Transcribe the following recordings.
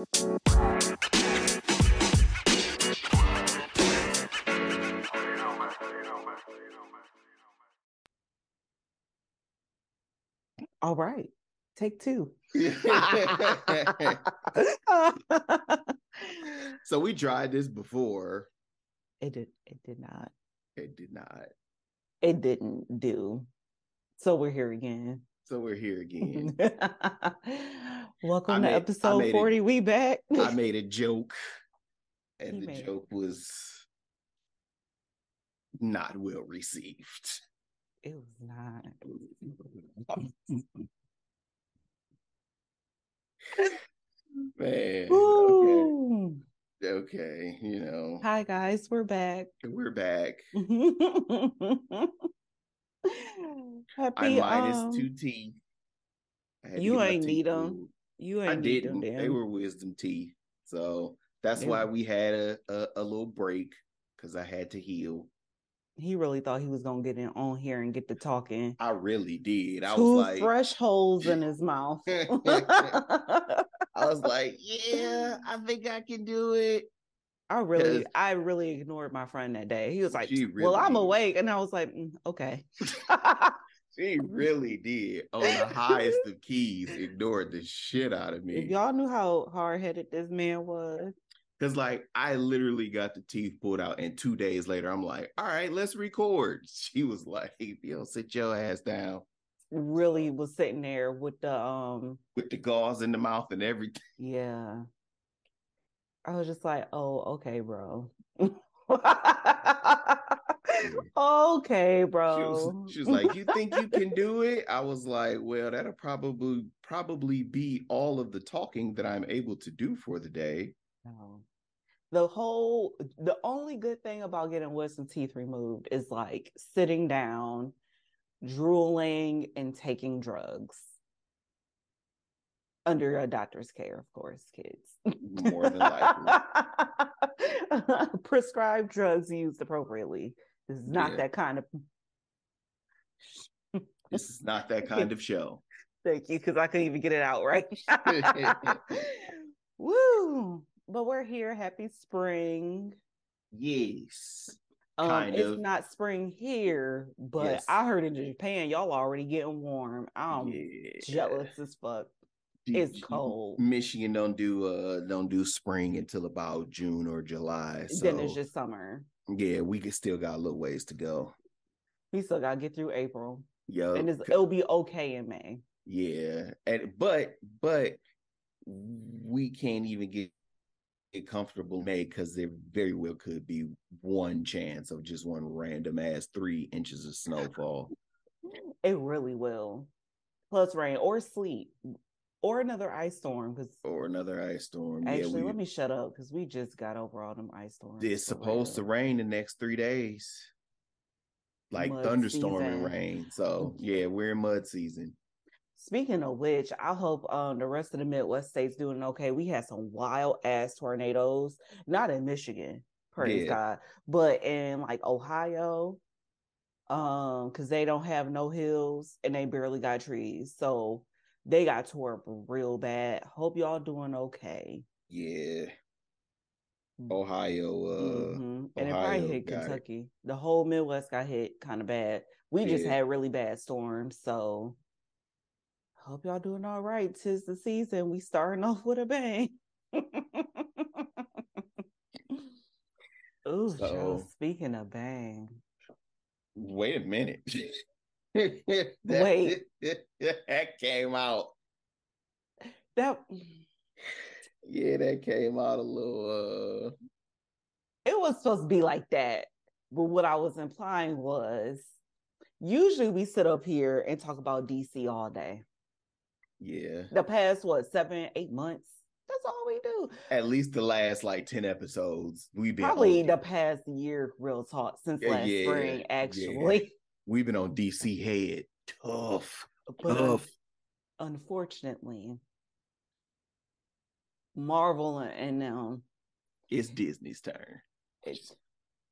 All right. Take two. so we tried this before. It did it did not. It did not. It didn't do. So we're here again. So we're here again. Welcome made, to episode 40. A, we back. I made a joke. And he the joke it. was not well received. It was not. Man. Okay. Okay. You know. Hi guys, we're back. We're back. Happy, I minus um, two teeth. You ain't need them. You ain't I did. Them, they were wisdom teeth. So that's yeah. why we had a, a, a little break because I had to heal. He really thought he was gonna get in on here and get to talking. I really did. I Two was like fresh holes in his mouth. I was like, yeah, I think I can do it. I really, I really ignored my friend that day. He was like, really "Well, I'm awake," and I was like, mm, "Okay." she really did, on the highest of keys, ignored the shit out of me. If y'all knew how hard headed this man was, Cause like I literally got the teeth pulled out, and two days later, I'm like, "All right, let's record." She was like, "Yo, sit your ass down." Really was sitting there with the um with the gauze in the mouth and everything. Yeah, I was just like, "Oh, okay, bro." okay, bro. She was, she was like, "You think you can do it?" I was like, "Well, that'll probably probably be all of the talking that I'm able to do for the day." The whole the only good thing about getting wisdom teeth removed is like sitting down drooling and taking drugs under a doctor's care of course kids more than likely prescribed drugs used appropriately this is not yeah. that kind of this is not that kind of show thank you because i couldn't even get it out right woo but we're here. Happy spring. Yes. Um, it's of. not spring here, but yes. I heard in Japan y'all already getting warm. I'm yeah. jealous as fuck. It's cold. Michigan don't do uh don't do spring until about June or July. So then it's just summer. Yeah, we can still got a little ways to go. We still gotta get through April. Yeah, and it'll be okay in May. Yeah, and but but we can't even get comfortable May because there very well could be one chance of just one random ass three inches of snowfall. It really will. Plus rain or sleet or another ice storm because or another ice storm. Actually, yeah, we, let me shut up because we just got over all them ice storms. It's supposed to rain the next three days, like mud thunderstorm season. and rain. So yeah, we're in mud season. Speaking of which, I hope um, the rest of the Midwest states doing okay. We had some wild ass tornadoes, not in Michigan, praise yeah. God, but in like Ohio, um, because they don't have no hills and they barely got trees, so they got tore up real bad. Hope y'all doing okay. Yeah. Mm. Ohio, uh, mm-hmm. and Ohio it probably hit Kentucky. It. The whole Midwest got hit kind of bad. We yeah. just had really bad storms, so Hope y'all doing all right. Tis the season. We starting off with a bang. Ooh, so, speaking of bang. Wait a minute. that, Wait. That came out. That Yeah, that came out a little uh it was supposed to be like that. But what I was implying was usually we sit up here and talk about DC all day. Yeah. The past what seven, eight months. That's all we do. At least the last like ten episodes, we've been probably the past year. Real talk since last yeah, spring, actually. Yeah. We've been on DC head, tough, but tough. Unfortunately, Marvel and um, it's Disney's turn. It's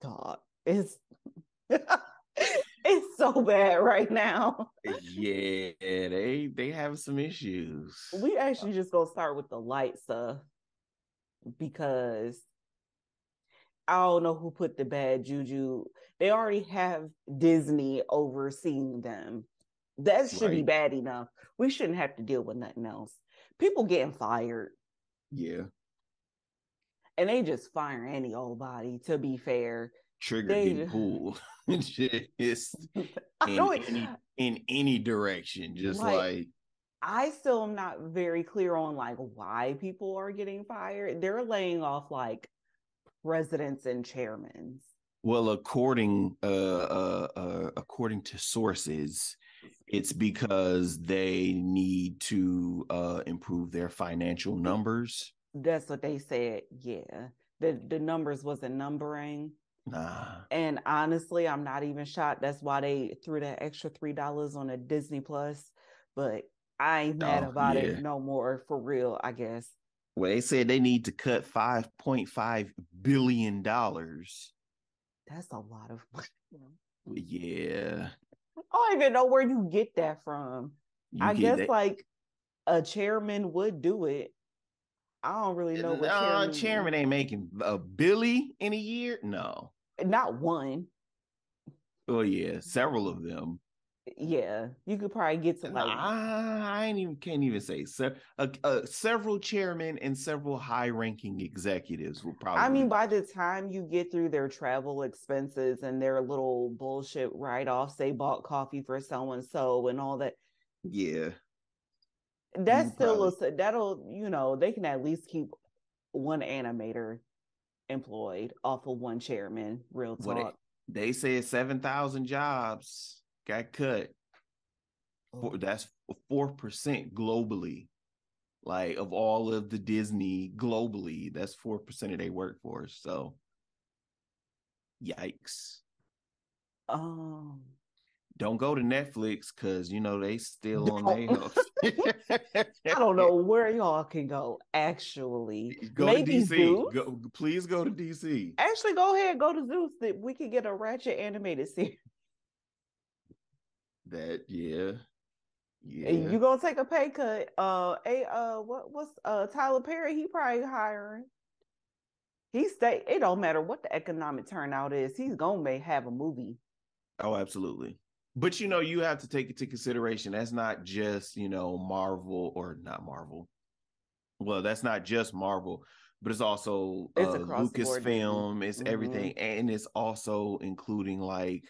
dog. It's it's so bad right now. yeah, they they have some issues. We actually just gonna start with the light stuff. because I don't know who put the bad juju. They already have Disney overseeing them. That should right. be bad enough. We shouldn't have to deal with nothing else. People getting fired. Yeah. And they just fire any old body, to be fair. Trigger they, getting pulled. just in, any, in any direction. Just like, like I still am not very clear on like why people are getting fired. They're laying off like presidents and chairmen. Well, according uh, uh, uh, according to sources, it's because they need to uh, improve their financial numbers. That's what they said. Yeah, the the numbers wasn't numbering. Nah. And honestly, I'm not even shocked. That's why they threw that extra three dollars on a Disney Plus. But I ain't mad oh, about yeah. it no more for real, I guess. Well, they said they need to cut five point five billion dollars. That's a lot of money. Yeah. I don't even know where you get that from. You I guess that. like a chairman would do it. I don't really know what uh, chairman, chairman ain't making a billy in a year. No, not one. Oh yeah, several of them yeah, you could probably get to like I, I ain't even can't even say se- uh, uh, several chairmen and several high-ranking executives will probably. I mean, by the time you get through their travel expenses and their little bullshit write-offs, they bought coffee for so and so and all that. Yeah, that's still probably... a, that'll you know they can at least keep one animator employed off of one chairman. Real talk. They, they said seven thousand jobs got cut. For, oh. that's four percent globally. Like of all of the Disney globally, that's four percent of their workforce. So, yikes. Um, don't go to Netflix because you know they still on their. I don't know where y'all can go. Actually, go Maybe to DC. Go, please go to DC. Actually, go ahead, go to Zeus. That we can get a Ratchet animated series. That yeah. Yeah. You gonna take a pay cut. Uh a uh what what's uh Tyler Perry, he probably hiring. He stay it don't matter what the economic turnout is, he's gonna may have a movie. Oh, absolutely. But you know, you have to take into consideration that's not just, you know, Marvel or not Marvel. Well, that's not just Marvel, but it's also it's uh, Lucasfilm, it's mm-hmm. everything, and it's also including like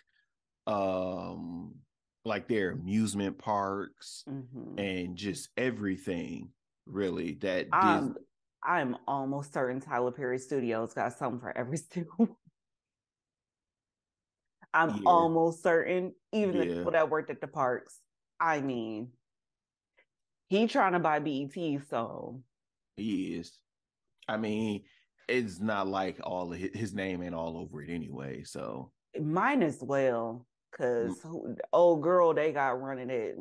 um like their amusement parks mm-hmm. and just everything really that I'm, I'm almost certain Tyler Perry Studios got something for every studio. I'm yeah. almost certain, even yeah. the people that worked at the parks. I mean, he trying to buy BET, so he is. I mean, it's not like all his, his name ain't all over it anyway. So mine as well. Cause mm. old girl they got running it.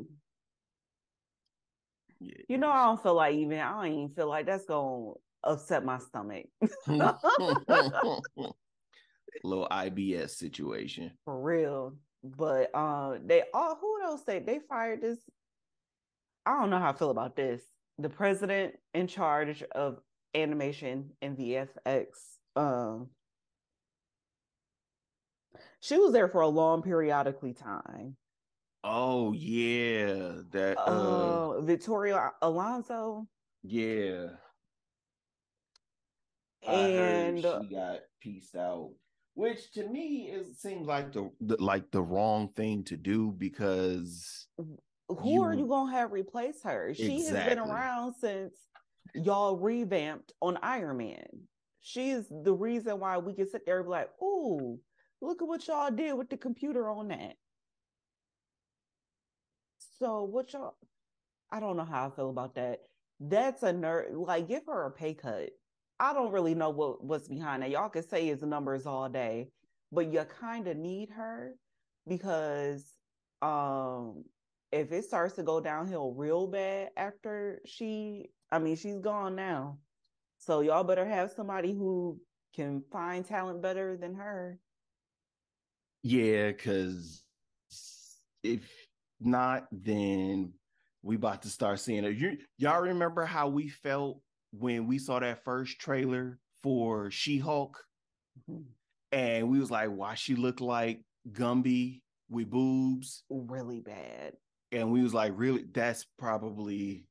Yeah. You know, I don't feel like even I don't even feel like that's gonna upset my stomach. Little IBS situation. For real. But uh they all who else say they fired this? I don't know how I feel about this. The president in charge of animation and VFX um she was there for a long periodically time. Oh yeah, that uh, uh Victoria Alonso. Yeah. And she got pieced out, which to me it seems like the, the like the wrong thing to do because who you, are you gonna have replace her? She exactly. has been around since y'all revamped on Iron Man. She is the reason why we can sit there and be like, "Ooh, Look at what y'all did with the computer on that. So what y'all I don't know how I feel about that. That's a nerd like give her a pay cut. I don't really know what, what's behind that. Y'all can say his numbers all day, but you kind of need her because um if it starts to go downhill real bad after she I mean she's gone now. So y'all better have somebody who can find talent better than her. Yeah, because if not, then we about to start seeing it. You y'all remember how we felt when we saw that first trailer for She-Hulk, mm-hmm. and we was like, why she look like Gumby with boobs? Really bad. And we was like, really, that's probably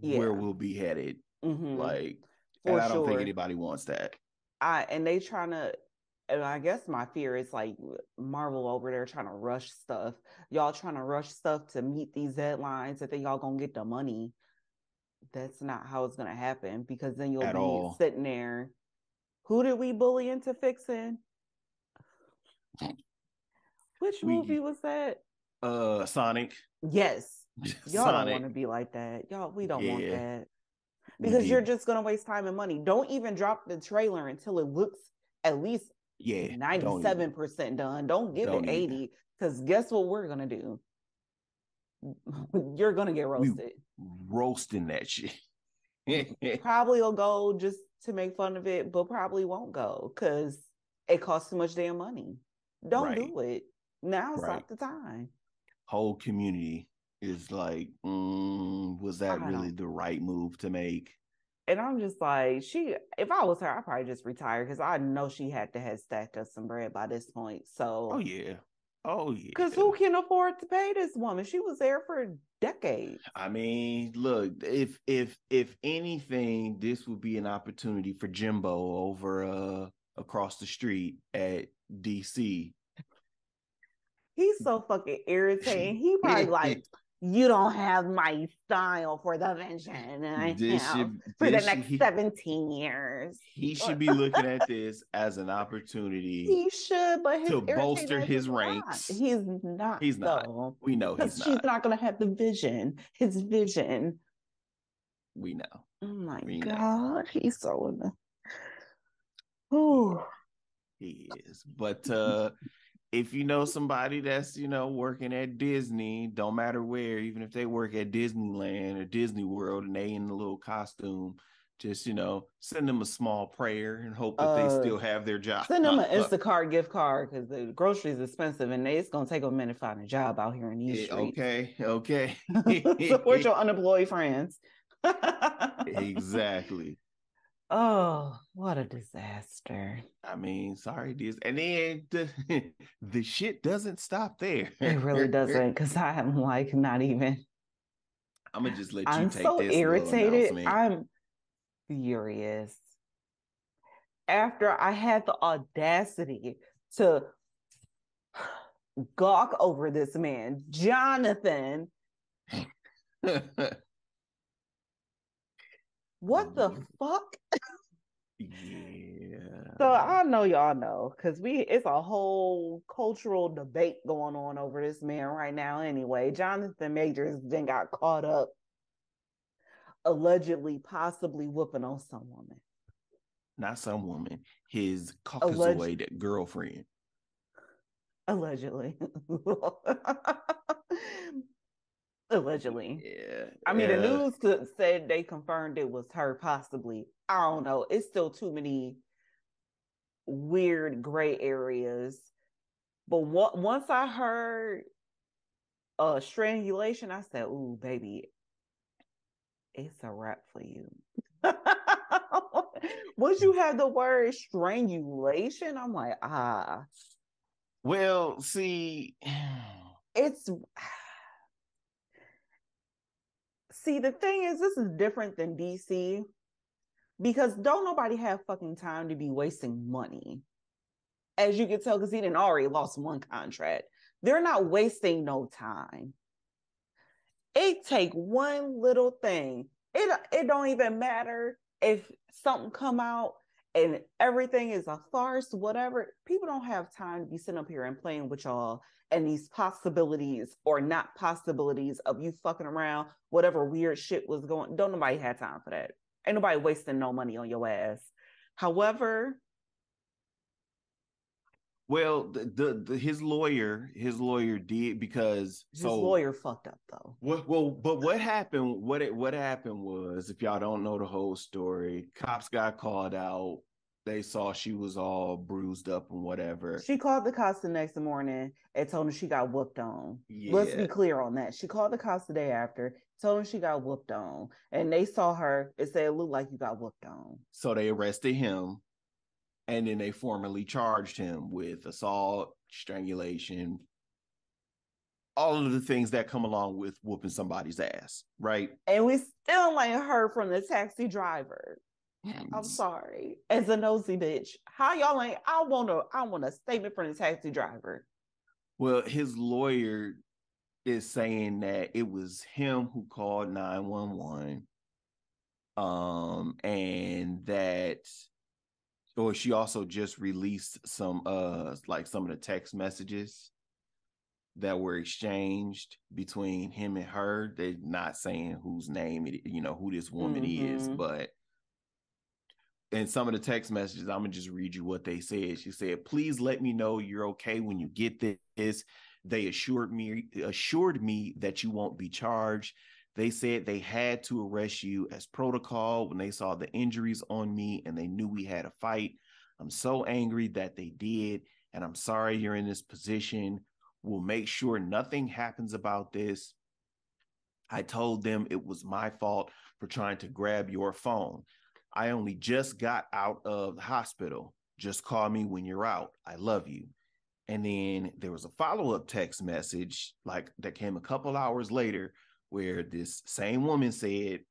yeah. where we'll be headed. Mm-hmm. Like, For and I don't sure. think anybody wants that. I and they trying to and I guess my fear is like Marvel over there trying to rush stuff. Y'all trying to rush stuff to meet these deadlines and then y'all gonna get the money. That's not how it's gonna happen because then you'll At be all. sitting there. Who did we bully into fixing? Which we, movie was that? Uh Sonic. Yes. Y'all Sonic. don't want to be like that. Y'all, we don't yeah. want that. Because you're just gonna waste time and money. Don't even drop the trailer until it looks at least yeah 97% done. Don't give don't it 80. Because guess what we're gonna do? you're gonna get roasted. We roasting that shit. probably will go just to make fun of it, but probably won't go because it costs too much damn money. Don't right. do it. Now's right. not the time. Whole community is like, mm, was that really the right move to make? And I'm just like, she. If I was her, I'd probably just retire because I know she had to have stacked up some bread by this point. So, oh yeah, oh yeah. Because who can afford to pay this woman? She was there for decades. I mean, look, if if if anything, this would be an opportunity for Jimbo over uh across the street at DC. He's so fucking irritating. He probably like you don't have my style for the vision this should, for the next should, 17 years. He should be looking at this as an opportunity. He should, but to bolster his ranks. Not. He's not. He's not. Though, we know he's not. She's not going to have the vision. His vision. We know. Oh my we god, know. he's so in the. Oh, he is. But uh if you know somebody that's you know working at Disney, don't matter where, even if they work at Disneyland or Disney World and they in a little costume, just you know send them a small prayer and hope that uh, they still have their job. Send them an Instacart gift card because the groceries is expensive and they, it's gonna take a minute to find a job out here in these streets. Okay, okay. Support your unemployed friends. exactly. Oh, what a disaster. I mean, sorry, this and then the, the shit doesn't stop there. It really doesn't, because I'm like not even I'm gonna just let you I'm take so this irritated. I'm furious. After I had the audacity to gawk over this man, Jonathan. What the mm-hmm. fuck? yeah. So I know y'all know because we it's a whole cultural debate going on over this man right now. Anyway, Jonathan Majors then got caught up allegedly, possibly whooping on some woman. Not some woman, his Caucasoid Alleg- girlfriend. Allegedly. Allegedly. Yeah. I mean, the news could, said they confirmed it was her, possibly. I don't know. It's still too many weird gray areas. But what, once I heard uh strangulation, I said, "Ooh, baby, it's a wrap for you." Once you have the word strangulation, I'm like, ah. Well, see, it's see, the thing is, this is different than DC because don't nobody have fucking time to be wasting money. As you can tell, because he didn't already lost one contract. They're not wasting no time. It take one little thing. It it don't even matter if something come out and everything is a farce, whatever. People don't have time to be sitting up here and playing with y'all and these possibilities or not possibilities of you fucking around, whatever weird shit was going. Don't nobody have time for that. Ain't nobody wasting no money on your ass. However, well, the, the, the, his lawyer, his lawyer did because his so, lawyer fucked up though. Well, well, but what happened? What it what happened was, if y'all don't know the whole story, cops got called out they saw she was all bruised up and whatever. She called the cops the next morning and told them she got whooped on. Yeah. Let's be clear on that. She called the cops the day after, told them she got whooped on, and they saw her and said it looked like you got whooped on. So they arrested him, and then they formally charged him with assault, strangulation, all of the things that come along with whooping somebody's ass, right? And we still ain't heard from the taxi driver. I'm sorry. As a nosy bitch, how y'all ain't? I want to. I want a statement from the taxi driver. Well, his lawyer is saying that it was him who called nine one one, um, and that, or she also just released some, uh, like some of the text messages that were exchanged between him and her. They're not saying whose name it, you know, who this woman mm-hmm. is, but and some of the text messages, I'm gonna just read you what they said. She said, "Please let me know you're okay when you get this." They assured me assured me that you won't be charged. They said they had to arrest you as protocol when they saw the injuries on me and they knew we had a fight. I'm so angry that they did, and I'm sorry you're in this position. We'll make sure nothing happens about this. I told them it was my fault for trying to grab your phone. I only just got out of the hospital. Just call me when you're out. I love you. And then there was a follow up text message, like that came a couple hours later, where this same woman said,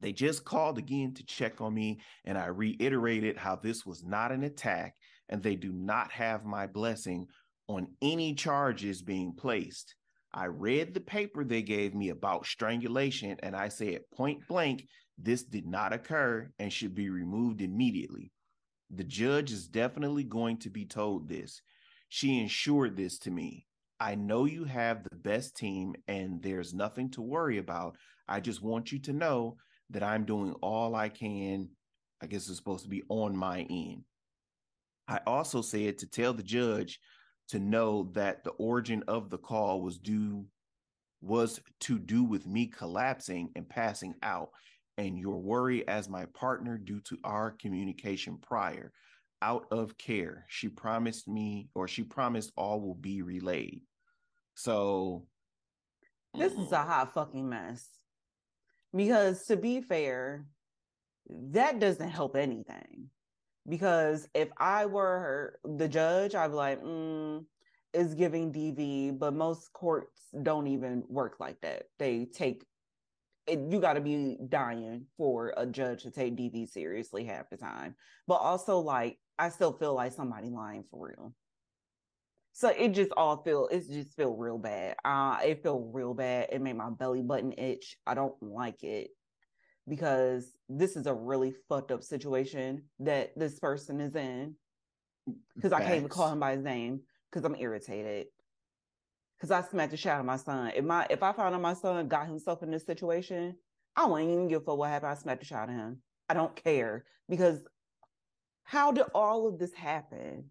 They just called again to check on me. And I reiterated how this was not an attack and they do not have my blessing on any charges being placed. I read the paper they gave me about strangulation and I said point blank this did not occur and should be removed immediately. The judge is definitely going to be told this. She ensured this to me. I know you have the best team and there's nothing to worry about. I just want you to know that I'm doing all I can. I guess it's supposed to be on my end. I also said to tell the judge to know that the origin of the call was due was to do with me collapsing and passing out and your worry as my partner due to our communication prior. Out of care she promised me or she promised all will be relayed. So this is a hot fucking mess. Because to be fair that doesn't help anything. Because if i were the judge i'd be like mm, is giving dv but most courts don't even work like that. They take you got to be dying for a judge to take DV seriously half the time. But also, like, I still feel like somebody lying for real. So it just all feel it just feel real bad. Uh it feel real bad. It made my belly button itch. I don't like it because this is a really fucked up situation that this person is in. Because I can't even call him by his name because I'm irritated because I smacked the shit out of my son. If my if I found out my son got himself in this situation, I wouldn't even give a fuck what happened. I smacked the shit out of him. I don't care because how did all of this happen?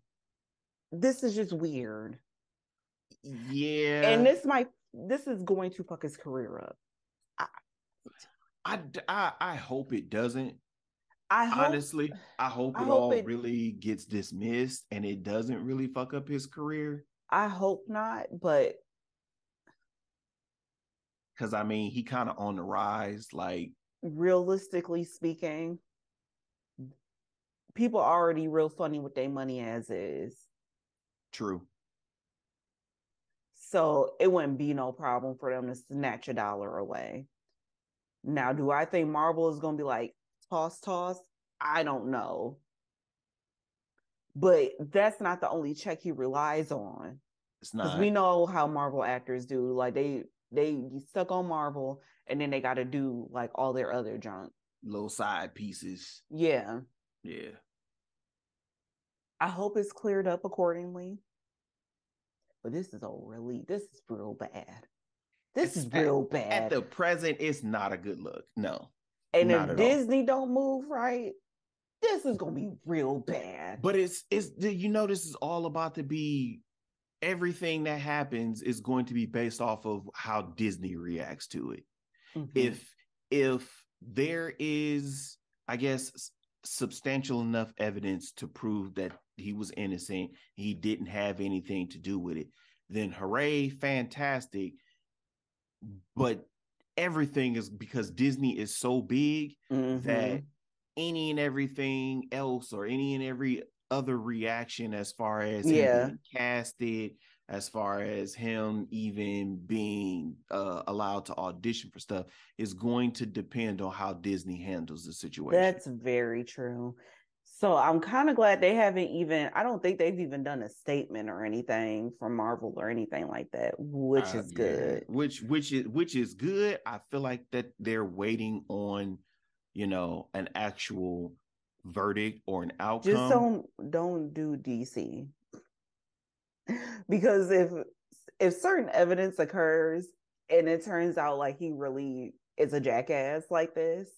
This is just weird. Yeah, and this might this is going to fuck his career up. I I I, I hope it doesn't. I hope, honestly, I hope it I hope all it, really gets dismissed and it doesn't really fuck up his career. I hope not, but because I mean, he kind of on the rise. Like realistically speaking, people already real funny with their money as is. True. So it wouldn't be no problem for them to snatch a dollar away. Now, do I think Marvel is going to be like toss toss? I don't know but that's not the only check he relies on. It's not. We know how Marvel actors do. Like they they stuck on Marvel, and then they got to do like all their other junk, little side pieces. Yeah. Yeah. I hope it's cleared up accordingly. But this is a really this is real bad. This it's is real at, bad. At the present, it's not a good look. No. And if Disney all. don't move right, this is gonna be real bad. But it's it's you know this is all about to be everything that happens is going to be based off of how Disney reacts to it. Mm-hmm. If if there is, I guess, substantial enough evidence to prove that he was innocent, he didn't have anything to do with it, then hooray, fantastic. But everything is because Disney is so big mm-hmm. that any and everything else or any and every other reaction as far as yeah. being casted, as far as him even being uh, allowed to audition for stuff, is going to depend on how Disney handles the situation. That's very true. So I'm kind of glad they haven't even. I don't think they've even done a statement or anything from Marvel or anything like that, which uh, is yeah. good. Which which is which is good. I feel like that they're waiting on, you know, an actual verdict or an outcome. Just don't don't do DC because if if certain evidence occurs and it turns out like he really is a jackass like this,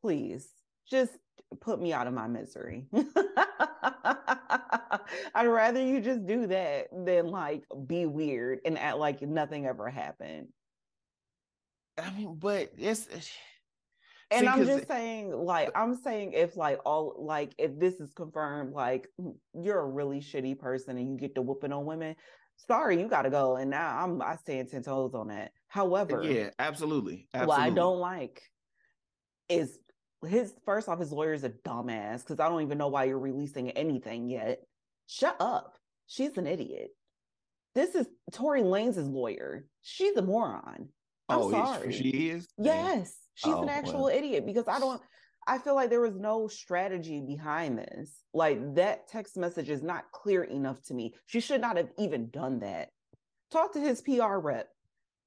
please just put me out of my misery. I'd rather you just do that than like be weird and act like nothing ever happened. I mean, but it's and See, I'm just saying, like, I'm saying if like all like if this is confirmed, like mm, you're a really shitty person and you get to whooping on women, sorry, you gotta go. And now I'm I stand ten toes on that. However, yeah, absolutely. absolutely. What I don't like is his first off, his lawyer is a dumbass because I don't even know why you're releasing anything yet. Shut up. She's an idiot. This is Tory Lanez lawyer. She's a moron. I'm oh, sorry. she is? Yes. She's oh, an actual well. idiot because I don't I feel like there was no strategy behind this. Like that text message is not clear enough to me. She should not have even done that. Talk to his PR rep.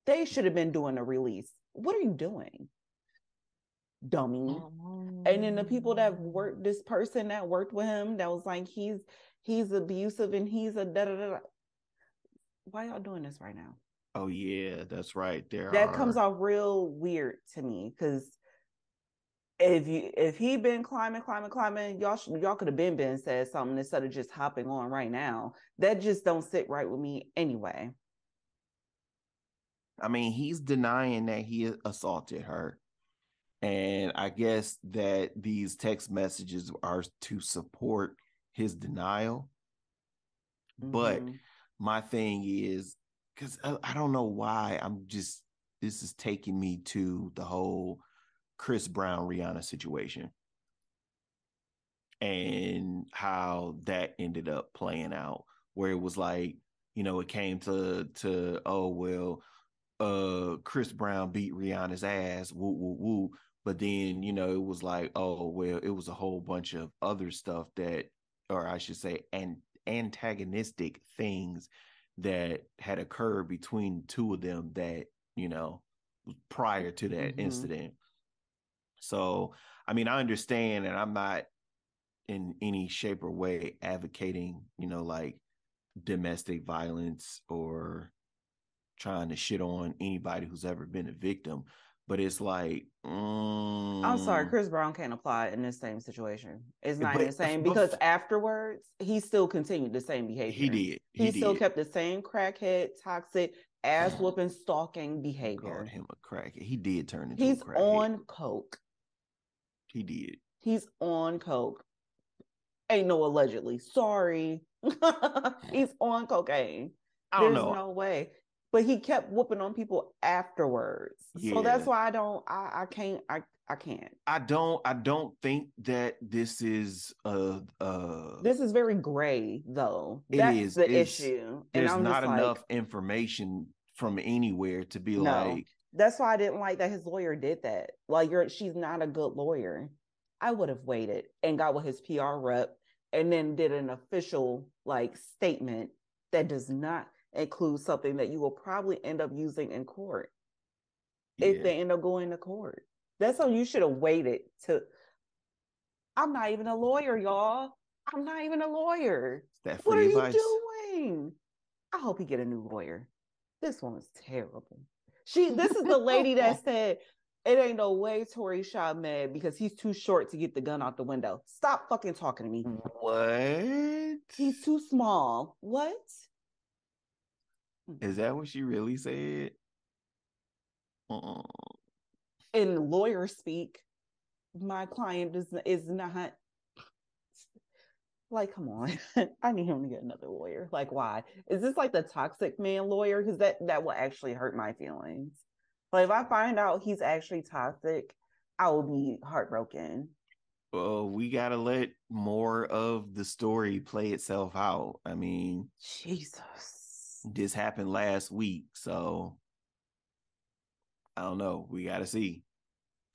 They should have been doing a release. What are you doing? Dummy. And then the people that worked this person that worked with him that was like he's he's abusive and he's a da da da. Why y'all doing this right now? Oh yeah, that's right. There that are... comes off real weird to me because if you if he been climbing, climbing, climbing, y'all should, y'all could have been been said something instead of just hopping on right now. That just don't sit right with me anyway. I mean, he's denying that he assaulted her. And I guess that these text messages are to support his denial. Mm-hmm. But my thing is because I, I don't know why I'm just this is taking me to the whole Chris Brown Rihanna situation. And how that ended up playing out where it was like you know it came to to oh well uh Chris Brown beat Rihanna's ass woo woo woo. But then you know it was like oh well it was a whole bunch of other stuff that or I should say and antagonistic things that had occurred between two of them that you know prior to that mm-hmm. incident so i mean i understand and i'm not in any shape or way advocating you know like domestic violence or trying to shit on anybody who's ever been a victim but it's like mm, I'm sorry, mm. Chris Brown can't apply in this same situation. It's not but, the same because but, afterwards he still continued the same behavior. He did. He, he did. still kept the same crackhead, toxic, ass whooping, stalking behavior. Called him a crackhead. He did turn into. He's on coke. He did. He's on coke. Ain't no allegedly. Sorry. He's on cocaine. I don't There's know. no way but he kept whooping on people afterwards. Yeah. So that's why I don't I, I can't I I can't. I don't I don't think that this is uh uh This is very gray though. It that's is. the issue. There's not enough like, information from anywhere to be no. like that's why I didn't like that his lawyer did that. Like you're she's not a good lawyer. I would have waited and got with his PR rep and then did an official like statement that does not include something that you will probably end up using in court yeah. if they end up going to court. That's how you should have waited to. I'm not even a lawyer, y'all. I'm not even a lawyer. what are advice? you doing? I hope he get a new lawyer. This one is terrible. She. This is the lady that said it ain't no way Tory shot Meg because he's too short to get the gun out the window. Stop fucking talking to me. What? He's too small. What? Is that what she really said? Uh-uh. In lawyer speak, my client is is not like come on. I need him to get another lawyer. Like why? Is this like the toxic man lawyer? Because that that will actually hurt my feelings. Like if i find out he's actually toxic i will be heartbroken. Well we gotta let more of the story play itself out. I mean jesus this happened last week so i don't know we gotta see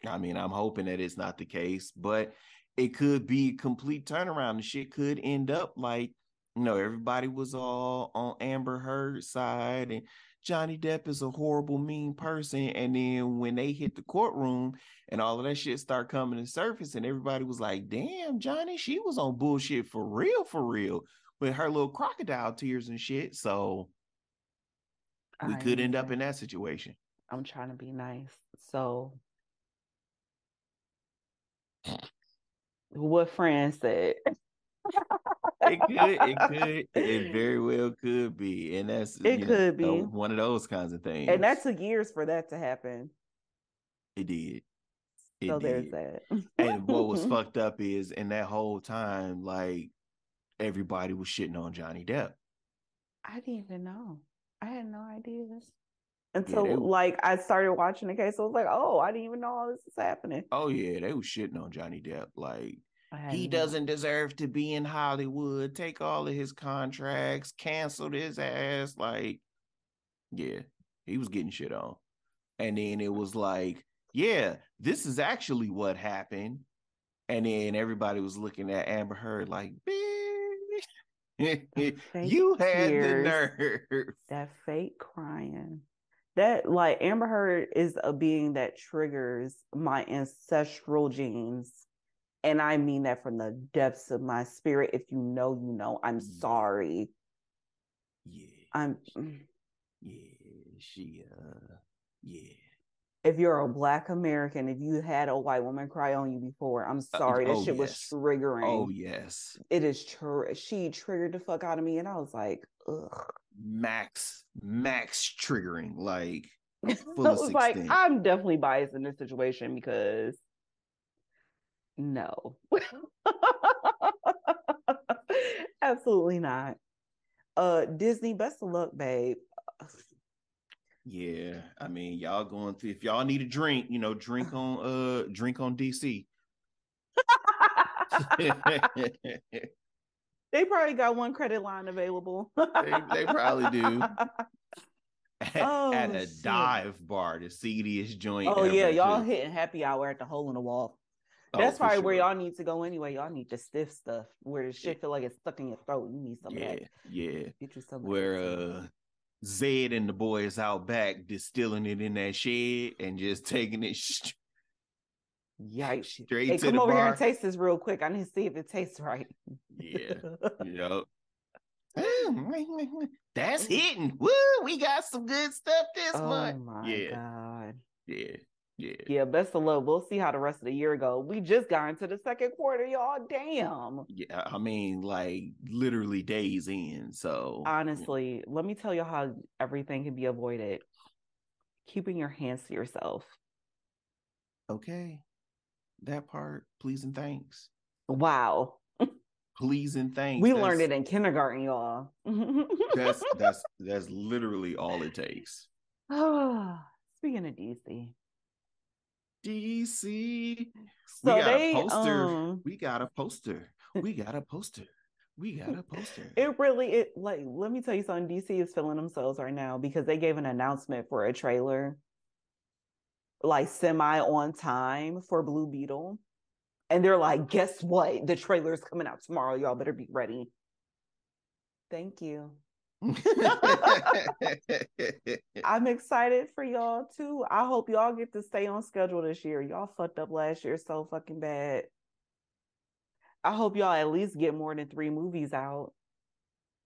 i mean i'm hoping that it's not the case but it could be a complete turnaround. The shit could end up like, you know, everybody was all on Amber Heard's side and Johnny Depp is a horrible, mean person. And then when they hit the courtroom and all of that shit start coming to surface, and everybody was like, damn, Johnny, she was on bullshit for real, for real, with her little crocodile tears and shit. So we I could end up in that situation. I'm trying to be nice. So what Fran said. it could, it could, it very well could be, and that's it could know, be one of those kinds of things. And that took years for that to happen. It did. It so did. there's that. and what was fucked up is, in that whole time, like everybody was shitting on Johnny Depp. I didn't even know. I had no idea until yeah, like I started watching the case. I was like, oh, I didn't even know all this is happening. Oh yeah, they was shitting on Johnny Depp. Like he doesn't deserve to be in Hollywood. Take all of his contracts, canceled his ass. Like, yeah, he was getting shit on. And then it was like, yeah, this is actually what happened. And then everybody was looking at Amber Heard like, you had tears, the nerve. That fake crying that like Amber Heard is a being that triggers my ancestral genes. And I mean that from the depths of my spirit. If you know, you know. I'm sorry. Yeah. I'm yeah, she uh yeah. If you're a black American, if you had a white woman cry on you before, I'm uh, sorry. Uh, oh, that shit yes. was triggering. Oh yes. It is true. She triggered the fuck out of me, and I was like, ugh max max triggering like I was like i'm definitely biased in this situation because no absolutely not uh disney best of luck babe yeah i mean y'all going through if y'all need a drink you know drink on uh drink on dc They probably got one credit line available. they, they probably do. At, oh, at a shit. dive bar, the seediest joint. Oh yeah, y'all hitting happy hour at the hole in the wall. Oh, That's probably sure. where y'all need to go anyway. Y'all need the stiff stuff where the shit feel like it's stuck in your throat. You need something. yeah. Yeah, Get you some. Where uh, Zed and the boys out back distilling it in that shed and just taking it Yikes. Straight hey, come over bar. here and taste this real quick. I need to see if it tastes right. Yeah. yep. That's hitting. Woo! We got some good stuff this month. oh month. My yeah. God. Yeah. Yeah. Yeah. Best of luck. We'll see how the rest of the year go. We just got into the second quarter, y'all. Damn. Yeah. I mean, like literally days in. So honestly, let me tell you how everything can be avoided. Keeping your hands to yourself. Okay that part, please and thanks. Wow. please and thanks. We that's, learned it in kindergarten, y'all. that's that's that's literally all it takes. Oh, speaking of DC. DC. So we got they, a poster. Um, we got a poster. We got a poster. We got a poster. It really it like let me tell you something. DC is feeling themselves right now because they gave an announcement for a trailer like semi on time for Blue Beetle. And they're like, guess what? The trailer is coming out tomorrow. Y'all better be ready. Thank you. I'm excited for y'all too. I hope y'all get to stay on schedule this year. Y'all fucked up last year so fucking bad. I hope y'all at least get more than three movies out.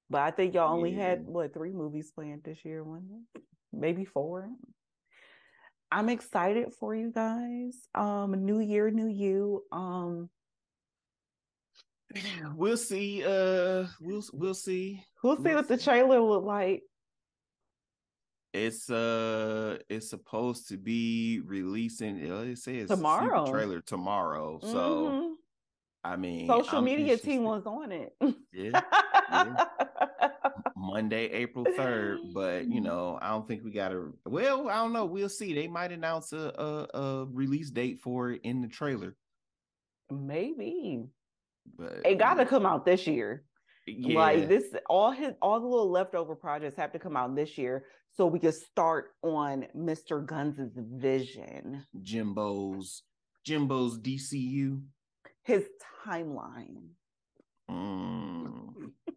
But I think y'all only yeah. had what three movies planned this year, one maybe four. I'm excited for you guys. Um, new year, new you. Um, we'll see. Uh, we'll we'll see. We'll see we'll what see. the trailer look like. It's uh, it's supposed to be releasing. It says tomorrow trailer tomorrow. So, mm-hmm. I mean, social I'm media interested. team was on it. Yeah, yeah. Monday, April third. But you know, I don't think we got to. Well, I don't know. We'll see. They might announce a, a, a release date for it in the trailer. Maybe, but it got to come out this year. Yeah. Like this, all his all the little leftover projects have to come out this year so we can start on Mr. Gunn's vision. Jimbo's Jimbo's DCU. His timeline. Mm.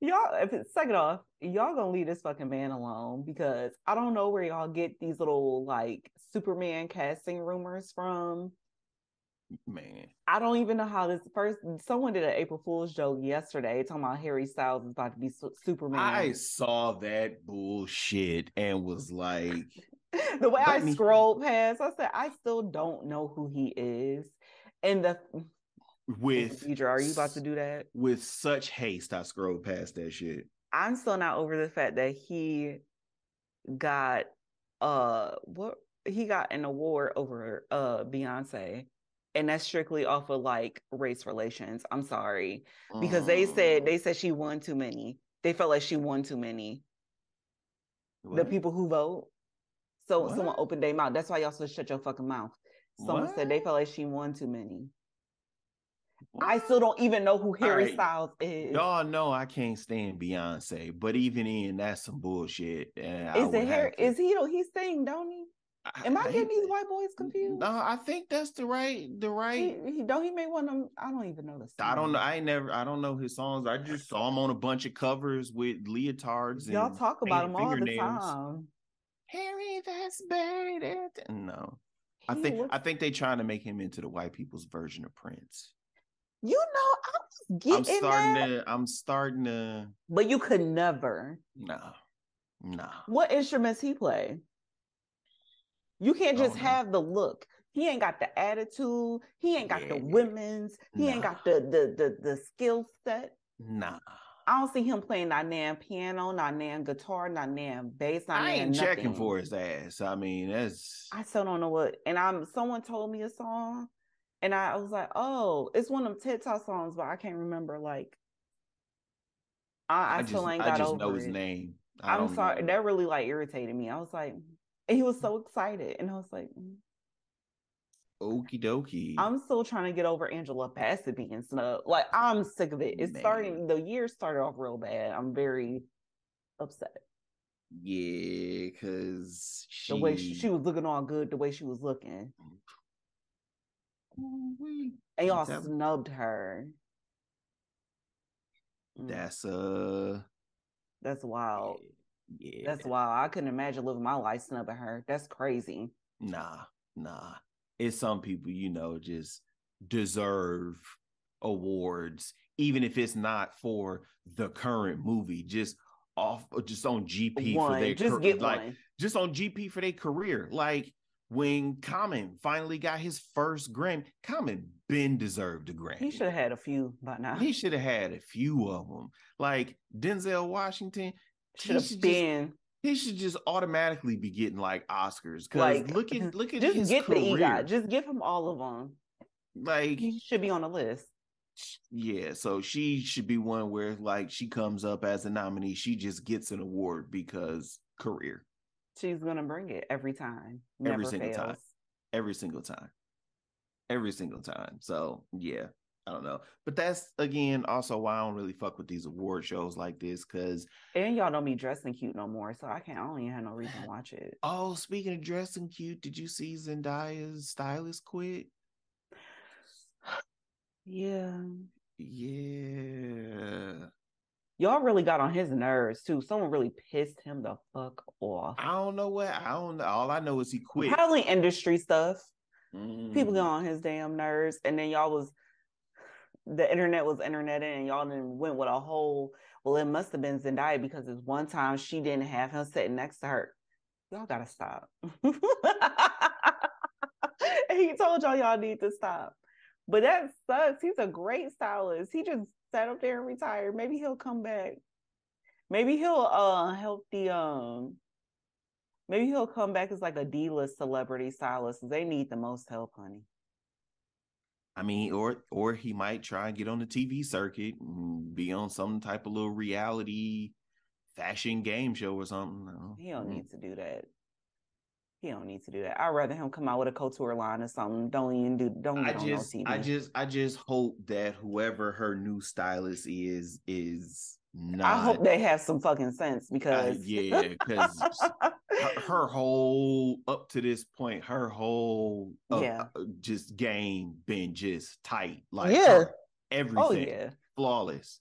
y'all, if it's second off, y'all gonna leave this fucking man alone because I don't know where y'all get these little like Superman casting rumors from man. I don't even know how this first. Someone did an April Fool's joke yesterday talking about Harry Styles is about to be su- Superman. I saw that bullshit and was like, the way I me... scrolled past, I said, I still don't know who he is. And the with Deidre, are you about to do that? With such haste, I scrolled past that shit. I'm still not over the fact that he got uh what he got an award over uh Beyonce and that's strictly off of like race relations. I'm sorry because they said they mm. said she won too many. They felt like she won too many. What? The people who vote. So what? someone opened their mouth. That's why y'all should shut your fucking mouth. Someone what? said they felt like she won too many. I still don't even know who Harry right. Styles is. Y'all know I can't stand Beyonce, but even in that's some bullshit. is it Harry? Is he? He's saying, don't he? Am I, I getting these white boys confused? No, I think that's the right, the right. He, he don't he make one of them? I don't even know the. Song. I don't know. I never. I don't know his songs. I just saw him on a bunch of covers with leotards. Y'all talk about him all the time. Harry, that's bad. No, I think I think they trying to make him into the white people's version of Prince. You know, I'm getting I'm starting that. to. I'm starting to. But you could never. No, no. What instruments he play? You can't just oh, no. have the look. He ain't got the attitude. He ain't got yeah. the women's. He nah. ain't got the the the, the skill set. Nah. I don't see him playing not nan piano, not nan guitar, not nan bass. Not I ain't nothing. checking for his ass. I mean, that's. I still don't know what. And I'm. Someone told me a song, and I was like, "Oh, it's one of them TikTok songs," but I can't remember. Like, I, I, I still just, ain't got I just over know his it. name. I am sorry. Know. That really like irritated me. I was like, and he was so excited. And I was like, mm. Okie dokie. I'm still trying to get over Angela Bassett being snubbed. Like I'm sick of it. It's Man. starting the year started off real bad. I'm very upset. Yeah, because she... the way she, she, was looking all good, the way she was looking. And y'all snubbed her. Mm. That's uh that's wild. Yeah. That's wild. I couldn't imagine living my life snubbing her. That's crazy. Nah, nah. It's some people, you know, just deserve awards, even if it's not for the current movie, just off uh, just on GP one. for their just get like one. just on GP for their career. Like when Common finally got his first Grammy, Common been deserved a Grammy. He should have had a few by now. He should have had a few of them. Like Denzel Washington, should have been. Just, he should just automatically be getting like Oscars. Cause like, look at look at just his get career. the EGOT. Just give him all of them. Like he should be on the list. Yeah, so she should be one where like she comes up as a nominee, she just gets an award because career. She's gonna bring it every time. Never every single fails. time. Every single time. Every single time. So yeah, I don't know. But that's again also why I don't really fuck with these award shows like this because and y'all don't be dressing cute no more, so I can't I don't even have no reason to watch it. Oh, speaking of dressing cute, did you see Zendaya's stylist quit? Yeah. Yeah. Y'all really got on his nerves too. Someone really pissed him the fuck off. I don't know what I don't know. All I know is he quit. Probably industry stuff. Mm. People get on his damn nerves, and then y'all was the internet was internet and y'all then went with a whole well it must have been Zendaya because it's one time she didn't have him sitting next to her. Y'all gotta stop. he told y'all y'all need to stop. But that sucks. He's a great stylist. He just sat up there and retired. Maybe he'll come back. Maybe he'll uh help the um maybe he'll come back as like a D-list celebrity stylist. They need the most help, honey. I mean, or or he might try and get on the TV circuit and be on some type of little reality fashion game show or something. No. He don't need to do that. He don't need to do that. I'd rather him come out with a couture line or something. Don't even do. Don't I just, no. I just, I just hope that whoever her new stylist is is not. I hope they have some fucking sense because uh, yeah, because her, her, whole up to this point, her whole uh, yeah, uh, just game been just tight. Like yeah, oh, everything. Oh yeah, flawless.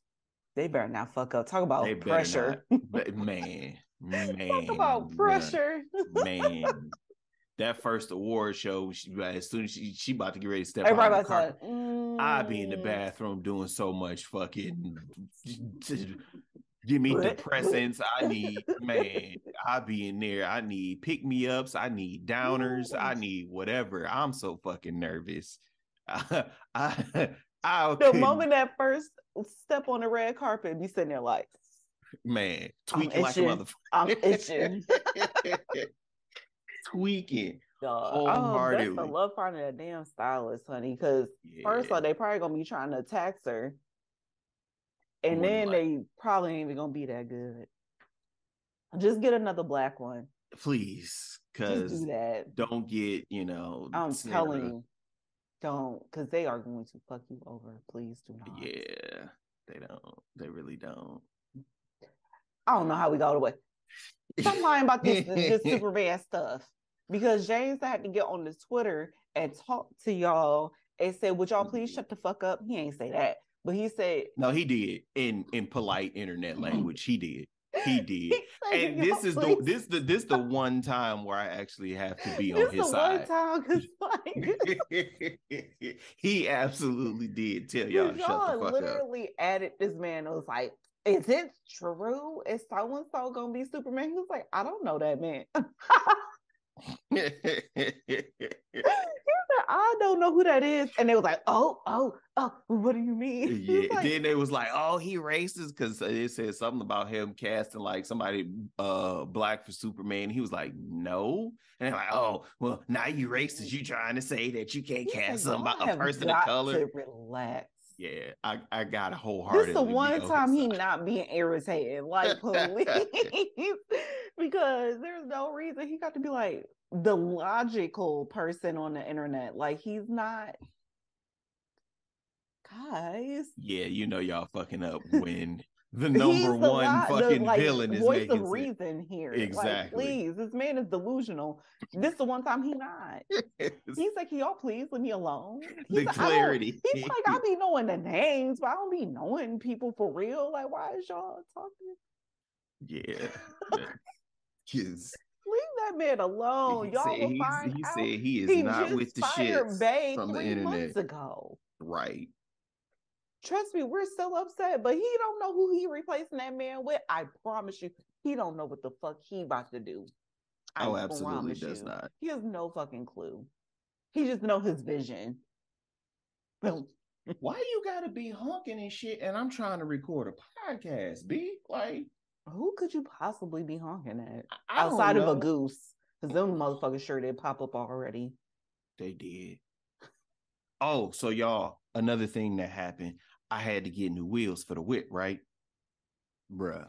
They better not fuck up. Talk about they pressure, not, man. Man, talk about pressure, man. That first award show, she, as soon as she she about to get ready to step out the car, mm. I'd be in the bathroom doing so much fucking. Give me depressants. I need man. I be in there. I need pick me ups. I need downers. I need whatever. I'm so fucking nervous. I, I, I the moment that first step on the red carpet, be sitting there like, man, tweaking like a motherfucker. I'm itching. tweaking. Oh, that's the love part of that damn stylist, honey. Because yeah. first of all, they probably gonna be trying to tax her, and then they probably ain't even gonna be that good. Just get another black one, please. Because do that. Don't get you know. I'm Sarah. telling you, don't because they are going to fuck you over. Please do not. Yeah, they don't. They really don't. I don't know how we got away. Stop lying about this, this bad stuff. Because James had to get on the Twitter and talk to y'all and said, Would y'all please shut the fuck up? He ain't say that. But he said No, he did in in polite internet language. He did. He did. and this is the this the this the one time where I actually have to be on his side. One time, like he absolutely did tell y'all, y'all shut the fuck literally up. added this man. Was like is it true? Is so and so gonna be Superman? He was like, I don't know that man. He said, I don't know who that is. And they was like, oh, oh, oh, what do you mean? Yeah. Like, then they was like, oh, he racist because it said something about him casting like somebody uh black for Superman. He was like, no. And they're like, oh, well, now you racist. You trying to say that you can't cast somebody a person of color? relax. Yeah, I, I got a wholehearted. This is the one time he not being irritated, like police, because there's no reason he got to be like the logical person on the internet. Like he's not. Guys. Yeah, you know y'all fucking up when the number the one lot, fucking the, like, villain is voice of reason here. Exactly. Like, please, this man is delusional. This is the one time he not. he's like, y'all please leave me alone. He's the like, clarity. He's like, I be knowing the names, but I don't be knowing people for real. Like, why is y'all talking? Yeah. Because leave that man alone. He y'all will find he out. said he is he not with the shit from the internet. Months ago. Right. Trust me, we're still upset, but he don't know who he replacing that man with. I promise you, he don't know what the fuck he about to do. I oh, absolutely does you. not. He has no fucking clue. He just know his vision. Well, why you gotta be honking and shit? And I'm trying to record a podcast, B. Like, who could you possibly be honking at outside of a goose? Because them motherfuckers sure did pop up already. They did. Oh, so y'all, another thing that happened. I had to get new wheels for the whip, right? Bruh.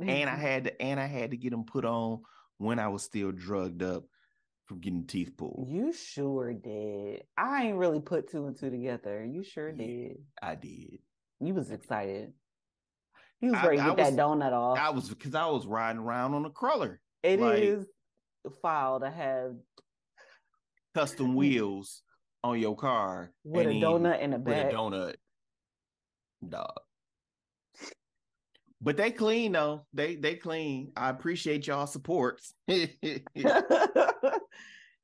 and I had to and I had to get them put on when I was still drugged up from getting teeth pulled. You sure did. I ain't really put two and two together. You sure yeah, did. I did. You was excited. He was ready I, to get was, that donut off. I was because I was riding around on a cruller. It like, is file to have custom wheels on your car with a donut in a bag. With a donut, dog. But they clean though. They they clean. I appreciate y'all support. they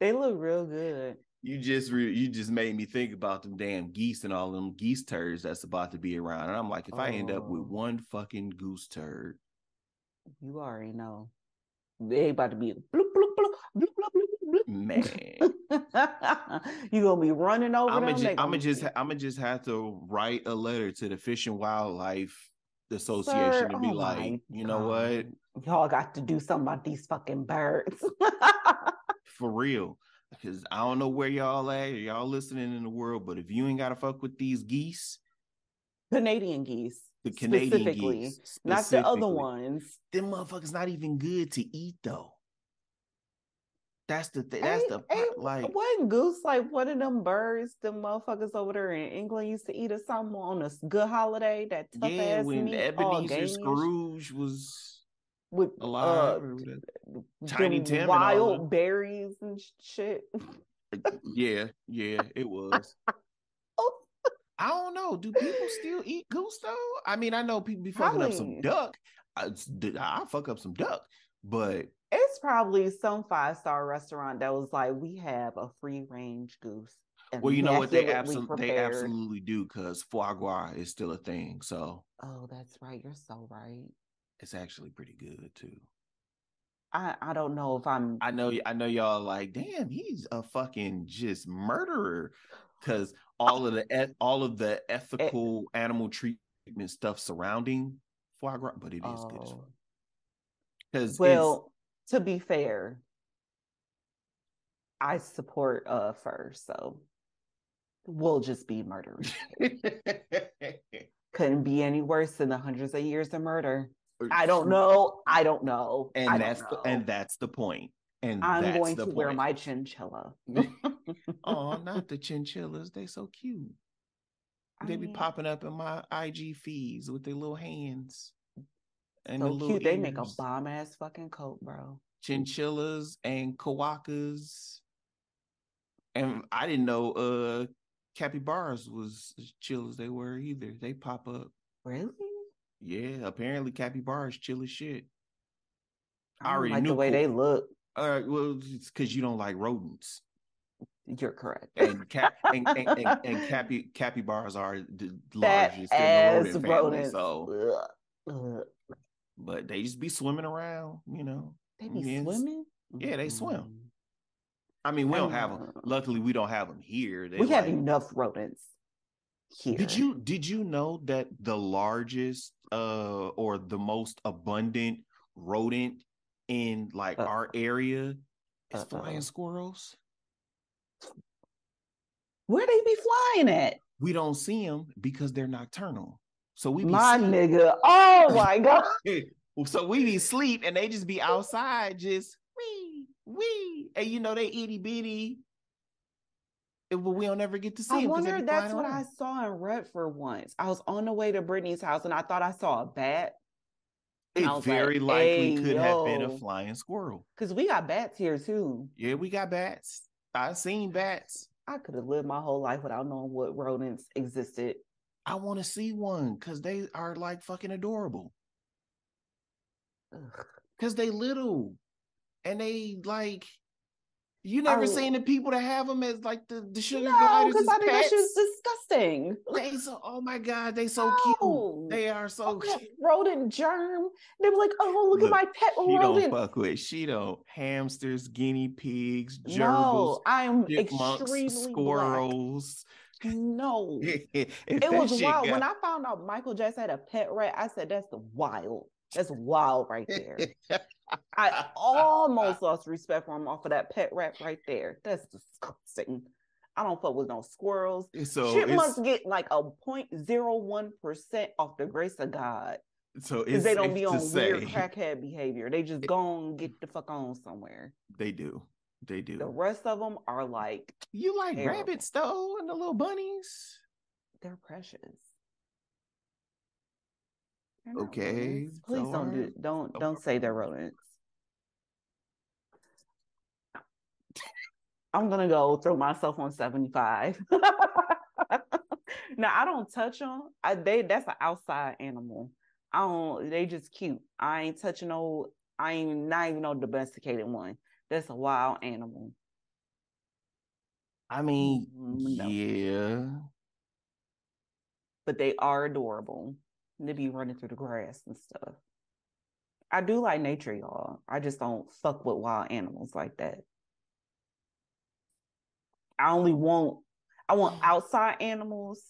look real good. You just re- you just made me think about them damn geese and all them geese turds that's about to be around. And I'm like, if oh. I end up with oh. one fucking goose turd, you already know they about to be bloop, bloop, bloop, bloop, bloop, bloop, bloop. man. you gonna be running over I'm gonna just, I'm gonna just, I'm gonna just have to write a letter to the Fish and Wildlife Association Sir, to be oh like, you know what, Y'all got to do something about these fucking birds. for real, because I don't know where y'all at, y'all listening in the world, but if you ain't gotta fuck with these geese, Canadian geese. The Canadian specifically, geese, Not the other ones. them motherfuckers not even good to eat though. That's the thing. That's the ain't- like wasn't goose like one of them birds the motherfuckers over there in England used to eat or something on a good holiday that tough yeah, ass when meat Ebenezer Scrooge was with alive, uh, Tiny Tim wild berries and shit. yeah, yeah, it was. I don't know. Do people still eat goose though? I mean, I know people be fucking up some duck. I, I fuck up some duck, but It's probably some five star restaurant that was like, we have a free range goose. well, you know what? They absolutely they absolutely do because foie gras is still a thing. So Oh, that's right. You're so right. it's actually pretty good too. I, I don't know if I'm I know I know y'all like, damn, he's a fucking just murderer. Cause all of the all of the ethical animal treatment stuff surrounding foie gras, but it is good as Oh. fuck. Because well, to be fair, I support uh fur, so we'll just be murderers. Couldn't be any worse than the hundreds of years of murder. I don't know. I don't know. And don't that's the, and that's the point. And I'm going to wear my chinchilla. Oh, not the chinchillas. They so cute. I They be popping up in my IG feeds with their little hands. And so the little cute. They make a bomb ass fucking coat, bro. chinchillas and quokkas. And I didn't know uh capybaras was as chill as they were either. They pop up. Really? Yeah, apparently capybaras chill as shit. I I already like knew the way cool. they look. All right, well, it's because you don't like rodents. You're correct. And cap and, and, and, and capi, capybaras are the largest in the rodent family. So, Ugh. But they just be swimming around, you know. They be Yes. swimming. Yeah, they swim. Mm. I mean, we don't have them. Luckily, we don't have them here. They we have enough rodents here. Did you did you know that the largest uh or the most abundant rodent in like Uh, our area is uh-uh. flying squirrels? Where they be flying at? We don't see them because they're nocturnal. So we be My sleep- nigga. Oh my god. so we be sleep and they just be outside just wee wee and you know they itty bitty. But we don't ever get to see I 'cause wonder if that's what I saw in Redford once. I was on the way to Brittany's house and I thought I saw a bat It very like, likely "Hey, could have been a flying squirrel. because we got bats here too. Yeah, we got bats. I've seen bats. I could have lived my whole life without knowing what rodents existed. I want to see one because they are like fucking adorable. Because they little and they like you never I- seen the people that have them as like the, the sugar No, gliders because I think that pets. shit's disgusting. They so oh my god, they so No. cute. They are so Oh, cute. rodent germ. They were like, oh, look, Look, at my pet She don't rodent. fuck with. She don't hamsters, guinea pigs, gerbils, No, I'm chipmunks, extremely black. squirrels. No. it It was wild. When I found out Michael Jackson had a pet rat, I said, that's the wild. That's wild right there. I almost lost respect for him off of that pet rat right there. That's disgusting. I don't fuck with no squirrels. so Chipmunks it's, get like a 0.01% off the grace of God. so Because it's they don't be on say weird crackhead behavior. They just go and get the fuck on somewhere. they do. They do. The rest of them are like, you like terrible. rabbits though, and the little bunnies. they're precious. They're not Okay. Please so don't do are- don't so don't say they're rodents. I'm gonna go throw myself on 75. now I don't touch them. I they that's an outside animal. I don't they just cute. I ain't touching no I ain't not even no domesticated one. That's a wild animal. I mean, Mm, no. yeah. but they are adorable. They be running through the grass and stuff. I do like nature, y'all. I just don't fuck with wild animals like that. I only want I want outside animals,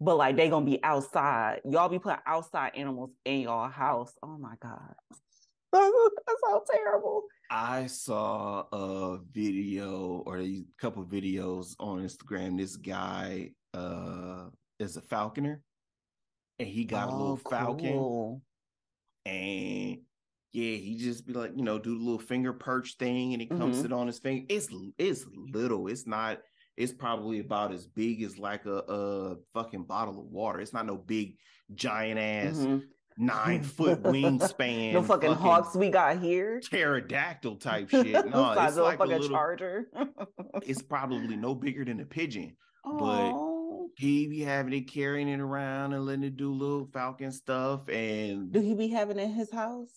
but like they gonna be outside. Y'all be putting outside animals in y'all house. Oh my god, that's so terrible. I saw a video or a couple videos on Instagram. This guy uh is a falconer, and he got oh, a little cool. falcon, and yeah, he just be like, you know, do the little finger perch thing, and he comes mm-hmm. sit on his finger. It's it's little. It's not. It's probably about as big as like a, a fucking bottle of water. It's not no big giant ass mm-hmm. nine foot wingspan. no fucking, fucking, hawks we got here. Pterodactyl type shit. No, it's like a little charger. it's probably no bigger than a pigeon, Aww. but he be having it carrying it around and letting it do little falcon stuff. And do he be having it in his house?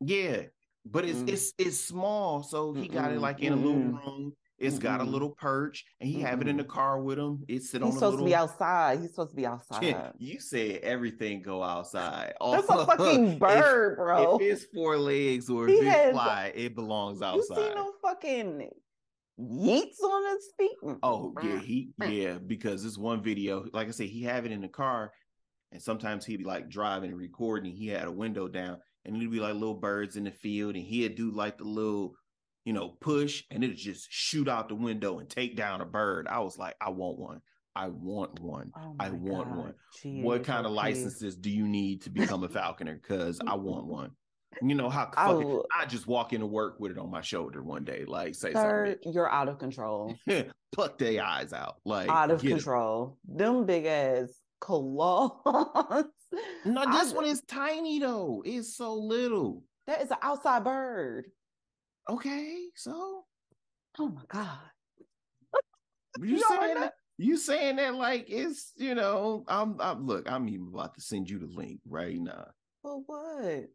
Yeah, but it's mm. it's it's small, so he Mm-mm. got it like in a little room. It's Mm-mm. got a little perch, and he Mm-mm. have it in the car with him. It's sit He's on. supposed little... to be outside. He's supposed to be outside. you said everything go outside. That's a fucking bird, if, bro. If it's four legs or if it's fly, it belongs outside. You see no fucking yeets on his feet. Mm, oh yeah, he yeah because this one video, like I said, he have it in the car, and sometimes he'd be like driving and recording. He had a window down, and it'd be like little birds in the field, and he'd do like the little, you know, push, and it'd just shoot out the window and take down a bird. I was like, I want one. I want one. Oh I want God. one. Jeez, what kind of licenses do you need to become a falconer? Because I want one. You know how fucking, I, I just walk into work with it on my shoulder one day, like say Sir, something. You're out of control. Pluck their eyes out, like out of control. Them. them big ass claws. No, this I, one is tiny though. It's so little. That is an outside bird. Okay, so. Oh my god. you, you saying that? You saying that like it's you know I'm I'm look I'm even about to send you the link right now. For what?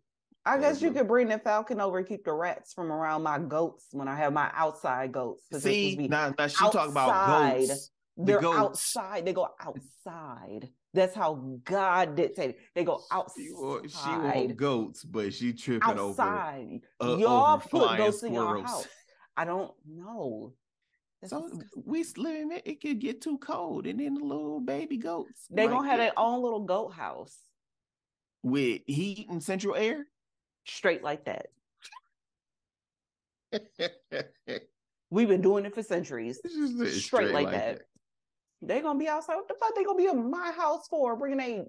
I guess you could bring the falcon over and keep the rats from around my goats when I have my outside goats. See, now, now she talk about goats. They're goats. outside. They go outside. That's how God dictated. They go outside. She want, she want goats, but she tripping outside. over. Uh, Y'all over put goats in your house. I don't know. That's so we live it. It could get too cold, and then the little baby goats. They gonna have their own little goat house with heat and central air, straight like that. We've been doing it for centuries. Straight, straight like, like that. that. They're gonna be outside. What the fuck? They gonna be in my house for bringing a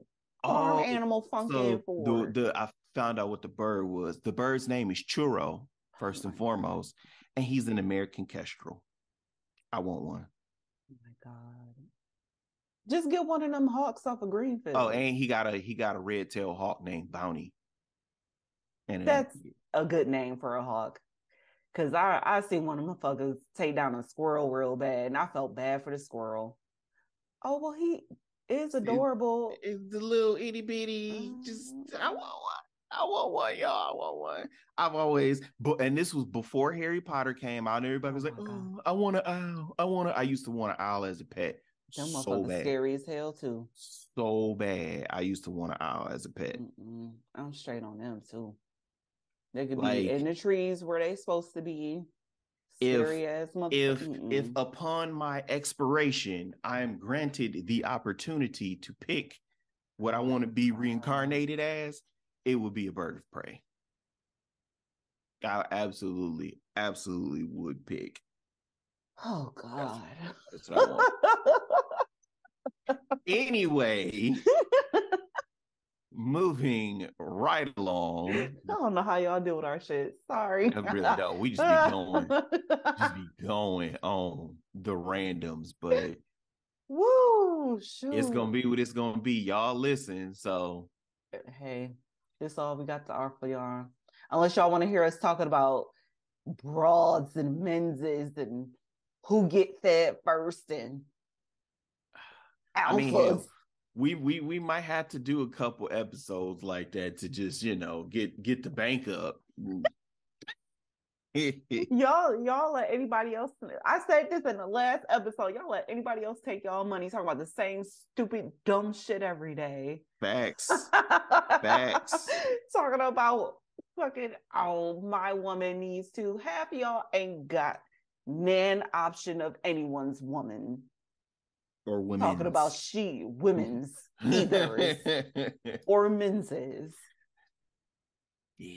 farm oh, animal funk so for? The, the I found out what the bird was. The bird's name is Churro, first and foremost, and he's an American kestrel. I want one. Oh my god! Just get one of them hawks off of Greenfield. Oh, and he got a he got a red tail hawk named Bounty. And that's a good name for a hawk. Cause I I seen one of my fuckers take down a squirrel real bad, and I felt bad for the squirrel. Oh well, he is adorable. It, it's the little itty bitty. Just I mm-hmm. want one. I want one, y'all. I want one. I've always, but and this was before Harry Potter came out. And everybody was oh like, "Oh, I want an owl. I want to." I used to want an owl as a pet. Them so bad. scary as hell too. So bad. I used to want an owl as a pet. Mm-mm. I'm straight on them too. They could like, be in the trees where they supposed to be if if if upon my expiration I am granted the opportunity to pick what I want to be reincarnated as, it would be a bird of prey. I absolutely, absolutely would pick. Oh God. That's, that's what I want. anyway, moving right along. I don't know how y'all deal with our shit. Sorry. I really don't. We just be going, just be going on the randoms, but woo, shoot. it's gonna be what it's gonna be. Y'all listen. So hey, this all we got to offer y'all. Unless y'all want to hear us talking about broads and menses and who get fed first and alphas. I mean, we we we might have to do a couple episodes like that to just you know get get the bank up. y'all y'all let anybody else I said this in the last episode. Y'all let anybody else take y'all money talking about the same stupid dumb shit every day. Facts. Facts. talking about fucking oh my woman needs to half y'all ain't got nan option of anyone's woman. Or women. Talking about she, women's, either, or men's. Yeah,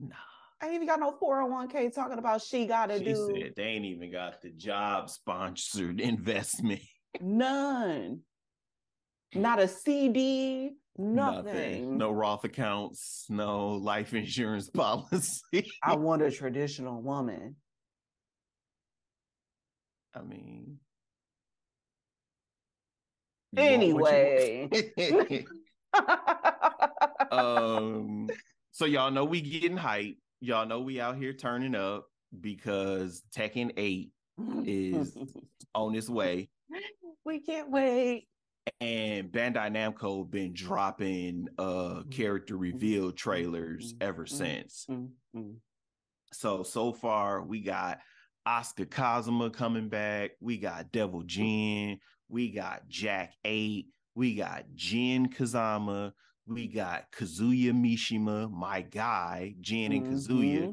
nah, nah. I ain't even got no 401k talking about she gotta she do. Said they ain't even got the job sponsored investment. None. Not a CD, nothing. nothing. No Roth accounts, no life insurance policy. I want a traditional woman. I mean, anyway. um, so y'all know we getting hype. Y'all know we out here turning up because Tekken 8 is on its way. We can't wait. And Bandai Namco been dropping uh character reveal trailers ever since. So so far we got Asuka Kazama coming back. We got Devil Jin. We got Jack 8. We got Jin Kazama. We got Kazuya Mishima, my guy, Jin and Kazuya. Mm-hmm.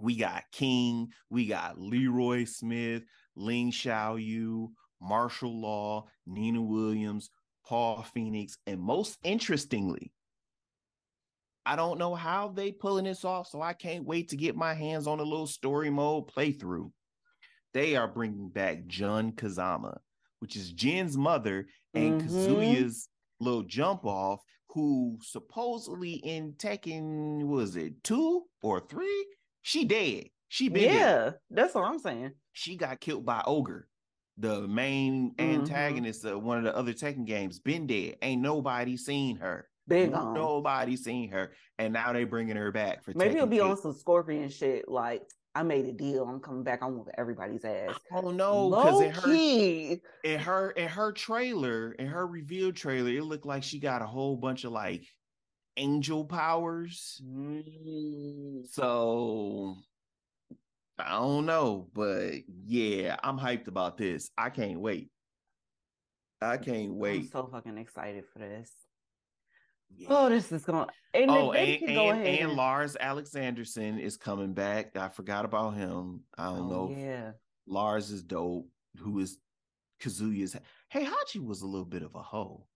We got King. We got Leroy Smith, Ling Xiaoyu, Marshall Law, Nina Williams, Paul Phoenix, and most interestingly, I don't know how they pulling this off, so I can't wait to get my hands on a little story mode playthrough. They are bringing back Jun Kazama, which is Jin's mother and Mhm. Kazuya's little jump off, who supposedly in Tekken was it two or three? She dead. She been dead. Yeah, that's what I'm saying. She got killed by Ogre, the main Mhm. antagonist of one of the other Tekken games. Been dead. Ain't nobody seen her. Big on. Nobody seen her, and now they bringing her back for. Maybe it'll be 8. on some scorpion shit. Like I made a deal. I'm coming back. I'm with everybody's ass. Oh no, because in her key. in her in her trailer, in her reveal trailer, it looked like she got a whole bunch of like angel powers. Mm. So I don't know, but yeah, I'm hyped about this. I can't wait. I can't wait. I'm so fucking excited for this. Yeah. Oh, this is going. And Oh, and, and, and Lars Alexandersson is coming back. I forgot about him. I don't Oh, know. Yeah. Lars is dope. Who is Kazuya's? Heihachi was a little bit of a hoe.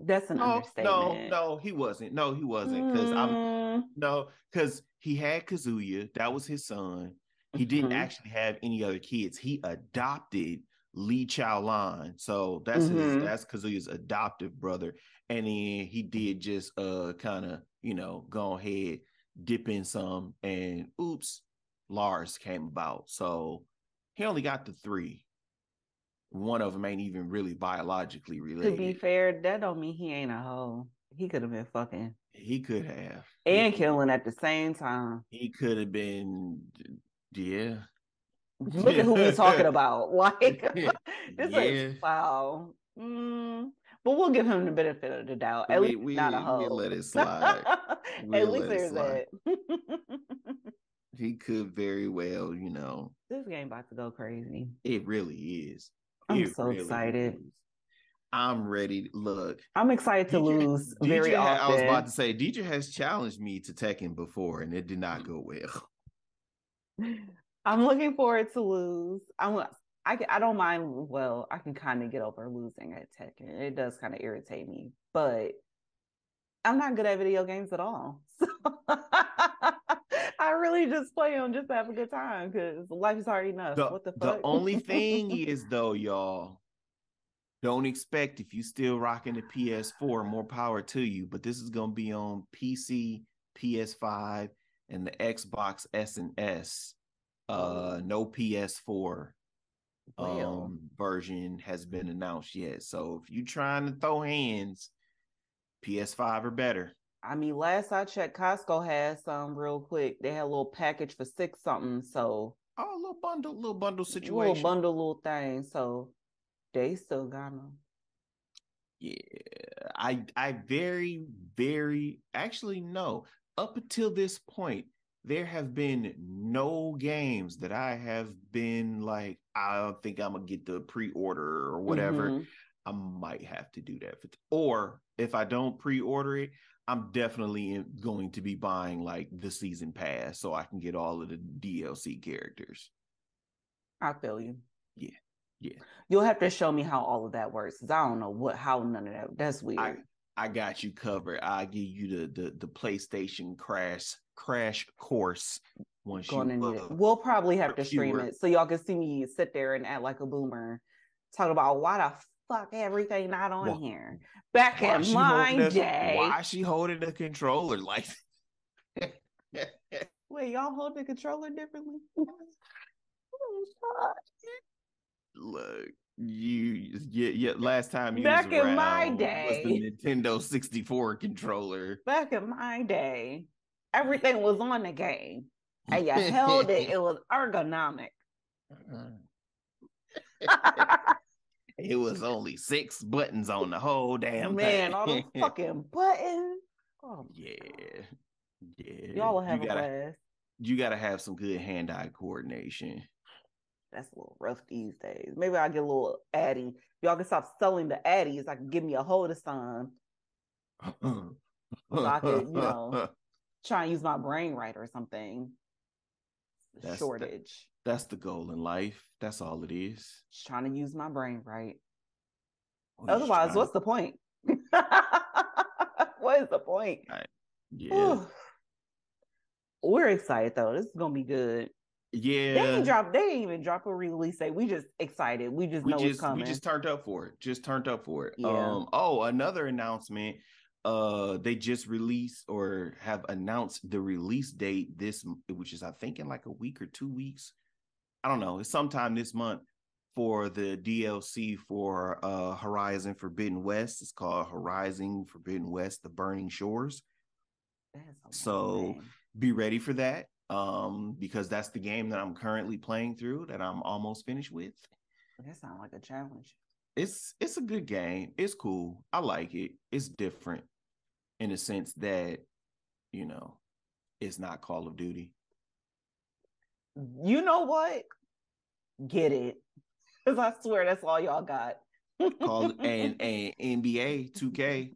That's an No, no, understatement. no, he wasn't. No, he wasn't. Because I'm Mm, no, because he had Kazuya. That was his son. He didn't mhm. actually have any other kids. He adopted Lee Chaolan. So that's his Mhm. that's Kazuya's adoptive brother. And then he did just uh kind of, you know, go ahead, dip in some, and oops, Lars came about. So he only got the three. One of them ain't even really biologically related. To be fair, that don't mean he ain't a hoe. He could have been fucking he could have. and He- killing at the same time. He could have been, yeah. Look at who we talking about. Like this Yeah. is wow. Mm, but we'll give him the benefit of the doubt. At We- least we- not a we let it slide. At least there's that. He could very well, you know. this game about to go crazy. It really is. I'm It so excited. is. I'm ready. Look, I'm excited to DJ lose very DJ ha- I was about to say, DJ has challenged me to Tekken before, and it did not go well. I'm looking forward to lose. I'm I can, I don't mind. Well, I can kind of get over losing at Tekken. It does kind of irritate me, but I'm not good at video games at all. So I really just play them just to have a good time because life is hard enough. The, what the the only thing is, though, y'all, don't expect if you still rocking the PS4, more power to you. But this is gonna be on PC, PS5, and the Xbox S and S. Uh, no PS4 Um version has been announced yet. So if you're trying to throw hands, PS5 or better. I mean, last I checked, Costco has some real quick. They had a little package for six something. So Oh, a little bundle, little bundle situation, little bundle, little thing. So they still got them. Yeah, I I very very actually no. Up until this point, there have been no games that I have been like I don't think I'm gonna get the pre-order or whatever. Mhm. I might have to do that. Or if I don't pre-order it, I'm definitely going to be buying like the season pass so I can get all of the DLC characters. I feel you. Yeah. Yeah. You'll have to show me how all of that works because I don't know what how none of that. That's weird. I, I got you covered. I give you the the the PlayStation crash crash course once Going you to uh, it. We'll probably have to stream it so y'all can see me sit there and act like a boomer, talk about why the fuck everything not on here. Back in my the- day. Why is she holding the controller like Wait, y'all hold the controller differently? look you yeah, yeah last time you Back in my day. was the Nintendo 64 controller. Back in my day, everything was on the game. And you held it, it was ergonomic. it was only six buttons on the whole damn Man, thing. all the fucking buttons. Oh, yeah. Yeah. y'all will have you a gotta, blast. you gotta have some good hand-eye coordination. That's a little rough these days. Maybe I'll get a little Addy. Y'all can stop selling the Addies. I can give me a hold of some. I could, you know, Try and use my brain right or something. That's the- Shortage. That's the goal in life. That's all it is. Just trying to use my brain right. Otherwise, what's the point? what is the point? yeah. Whew. We're excited though. This is gonna be good. Yeah. They ain't drop. They ain't even drop a release date. We just excited. We just we know it's coming. we just turned up for it. Just turned up for it. Yeah. Um oh, another announcement. Uh they just released or have announced the release date this which is I think in like a week or 2 weeks. I don't know. It's sometime this month for the DLC for uh Horizon Forbidden West. It's called Horizon Forbidden West: The Burning Shores. That's a long So. Be ready for that um because that's the game that I'm currently playing through that I'm almost finished with. that sounds like a challenge. it's it's a good game. It's cool. I like it. It's different in the sense that you know it's not Call of Duty. You know what? Get it. Because I swear that's all y'all got. Call and and NBA 2K.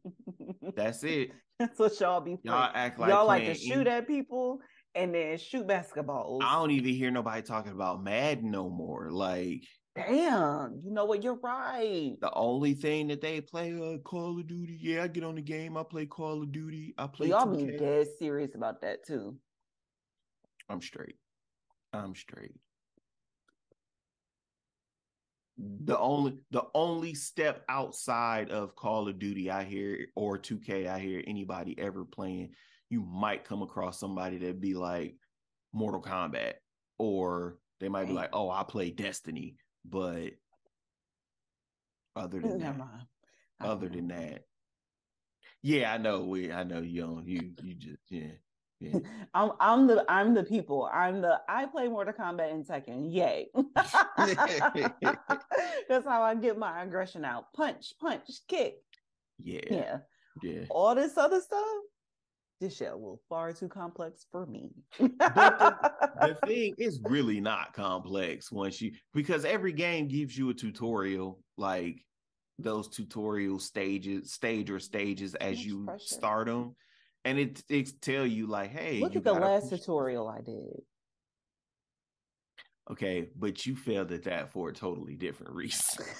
That's it. That's what y'all be playing. Y'all act like y'all like to shoot N- at people and then shoot basketballs. I don't even hear nobody talking about Madden no more. Like Damn, you know what? You're right. the only thing that they play uh, Call of Duty. Yeah, I get on the game. I play Call of Duty. I play. y'all be 2K. dead serious about that too. I'm straight. I'm straight. The only the only step outside of Call of Duty I hear or 2K I hear anybody ever playing, you might come across somebody that be like Mortal Kombat, or they might be like, "Oh, I play Destiny," but other than Never that, mind. Other than that, yeah, I know. We, I know you. Don't, you, you just, yeah, yeah. I'm I'm the I'm the people. I'm the I play Mortal Kombat in Tekken. Yay. That's how I get my aggression out. Punch, punch, kick. Yeah, Yeah. yeah. All this other stuff, this a little far too complex for me. the thing is really not complex once you because every game gives you a tutorial like those tutorial stages stage or stages as you pressure. start them and it it tell you like hey Look you at the last push- tutorial I did. okay but you failed at that for a totally different reason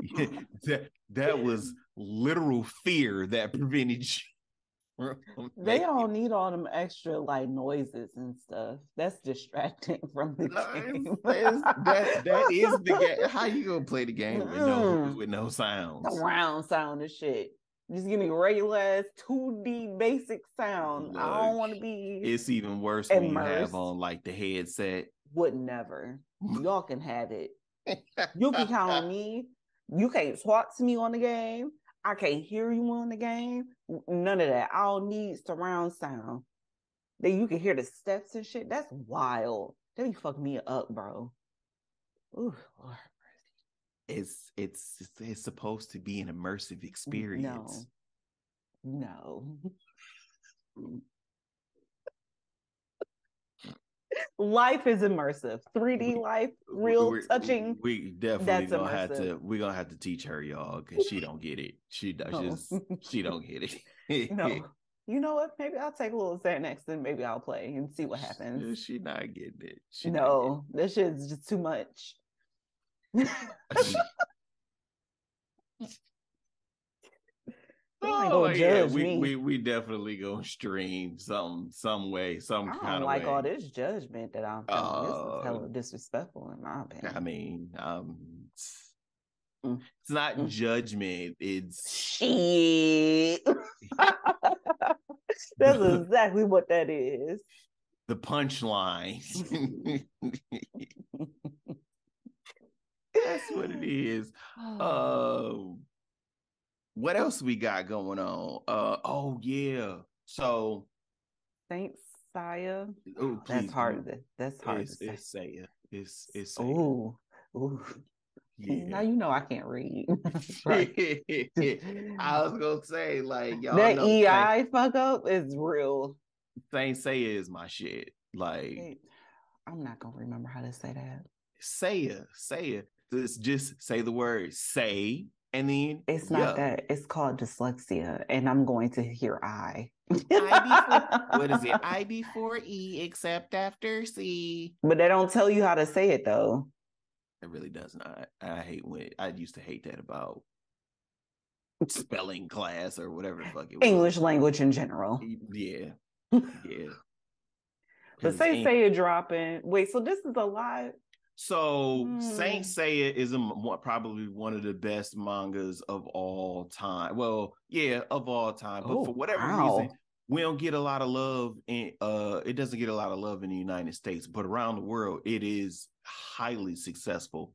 that, that was literal fear that prevented you from They don't need all them extra like noises and stuff. That's distracting from the No, game. it's- it's- that that is the game. How you gonna play the game with no Mm. with no sounds? surround sound and shit. Just give me regular ass 2D basic sound. I don't want to be It's even worse when you have on like the headset. would never. Y'all can have it. You can count on me. You can't talk to me on the game. I can't hear you on the game. None of that. I don't need surround sound. That you can hear the steps and shit. That's wild. That be fucking me up, bro. Ooh, Lord. It's it's it's, it's supposed to be an immersive experience. No, No. life is immersive. 3D We- life, real we- touching. We definitely gonna have to. We're gonna have to teach her, y'all, because she don't get it. She does. No. Just, she don't get it. no. You know what? Maybe I'll take a little Xanax and maybe I'll play and see what happens. She not getting it. She no, this shit's just too much. oh yeah, we, we we definitely gonna stream some some way, some I kind of like way. all this judgment that I'm feeling. Uh, this is hella uh, disrespectful in my opinion. I mean, um, it's, Mm. it's not Mm. judgment. It's Shit. That's exactly what that is. the punchline. That's what it is. Uh, what else we got going on? Uh, oh yeah. So, Saint Saya. oh, That's hard. To, that's hard It's to say. it's Saya. It's it's Saya. Ooh, ooh. Now you know I can't read. I was gonna say like y'all that EI fuck up is real. Saint Saya is my shit. Like I'm not gonna remember how to say that. Saya, Saya. Just just say the word say, and then It's not yeah. that. It's called dyslexia, and I'm going to hear I. what is it? I before E except after C. But they don't tell you how to say it though. It really does not. I hate when I used to hate that about spelling class or whatever the fuck it was. English language in general. Yeah. Yeah. but say say it dropping. Wait, so this is a live. So Hmm. Saint Seiya is a, probably one of the best mangas of all time. Well, yeah, of all time. But Oh, for whatever wow. reason, we don't get a lot of love in uh it doesn't get a lot of love in the United States, but around the world it is highly successful.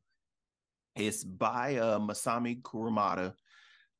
It's by uh Masami Kurumada.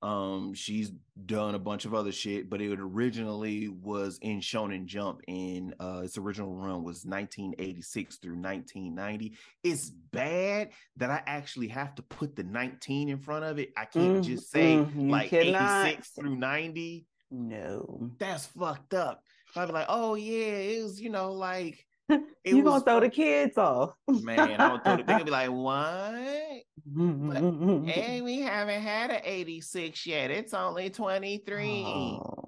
Um she's done a bunch of other shit, but it originally was in Shonen Jump in uh its original run was 1986 through 1990. It's bad that I actually have to put the 19 in front of it. I can't Mm, just say mm, like cannot. 86 through 90 No. that's fucked up. I'd be like, oh yeah, it was, you know, like you gonna throw the kids off. man. I would throw the they're gonna be like, mm-hmm, what? Mm-hmm, mm-hmm. Hey, we haven't had an 86 yet. It's only 23. Oh.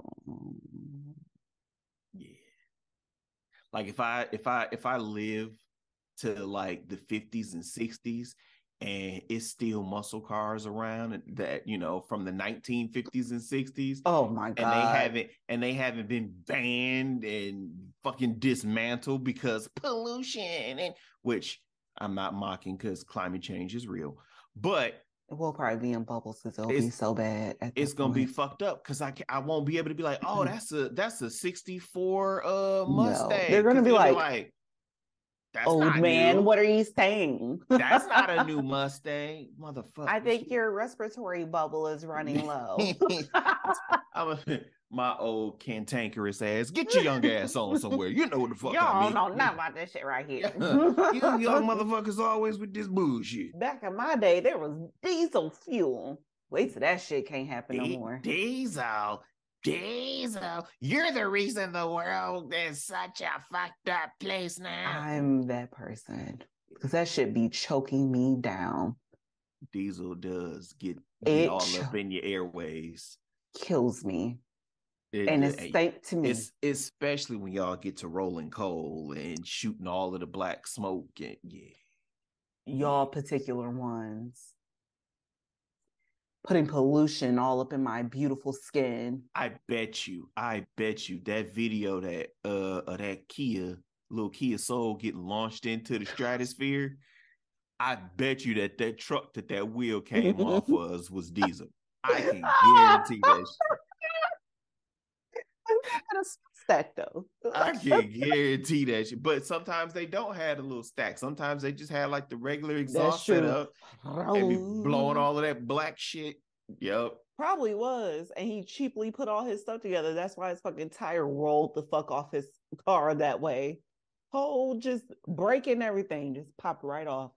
Yeah. Like if I if I if I live to like the 50s and 60s and it's still muscle cars around that, you know, from the 1950s and 60s. Oh my god. and they haven't and they haven't been banned and fucking dismantled because pollution and which I'm not mocking because climate change is real, but We'll probably be in bubbles because it'll be so bad. It's gonna be fucked up because I can, I won't be able to be like, oh, Mm. that's a that's a '64 uh No, Mustang. they're gonna be like, that's Old man, new. what are you saying? That's not a new Mustang, motherfucker. I think your respiratory bubble is running low. I'm a, my old cantankerous ass. Get your young ass on somewhere. You know what the fuck I Y'all mean. don't know nothing about this shit right here. you young motherfuckers always with this bullshit. Back in my day, there was diesel fuel. Wait till that shit can't happen no more. Diesel, Diesel, you're the reason the world is such a fucked up place now. I'm that person because that should be choking me down. Diesel does get, get all cho- up in your airways. Kills me, It- and it- it's hey, thank to me. it's especially when y'all get to rolling coal and shooting all of the black smoke and yeah. y'all particular ones putting pollution all up in my beautiful skin. I bet you, I bet you that video that uh of that Kia little Kia Soul getting launched into the stratosphere. I bet you that that truck that that wheel came off was was diesel. I can guarantee that. shit. I'm not gonna stress that though. I can guarantee that shit. But sometimes they don't have a little stack. Sometimes they just have like the regular exhaust setup and be blowing all of that black shit. Yep. Probably was, and he cheaply put all his stuff together. That's why his fucking tire rolled the fuck off his car that way. Whole just breaking everything, just popped right off.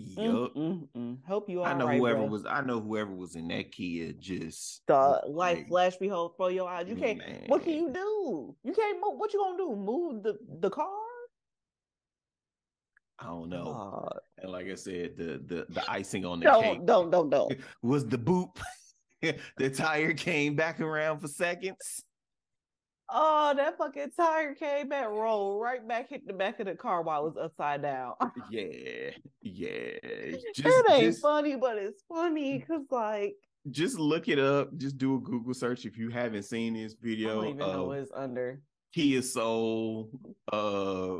Mm, Yep. mm, mm. Hope you all I know right, whoever bruh. was I know whoever was in that Kia just the life like- flash behold for your eyes. You can't. What can you do? You can't move. What you gonna do? Move the the car? I don't know. God. And like I said, the the the icing on the Don't cake don't don't don't. was the boop. the tire came back around for seconds. Oh, that fucking tire came back, rolled right back, hit the back of the car while it was upside down. yeah, yeah. Just, it ain't just, funny, but it's funny because like just look it up. Just do a Google search if you haven't seen this video. I don't even know what it's under. Kia Soul uh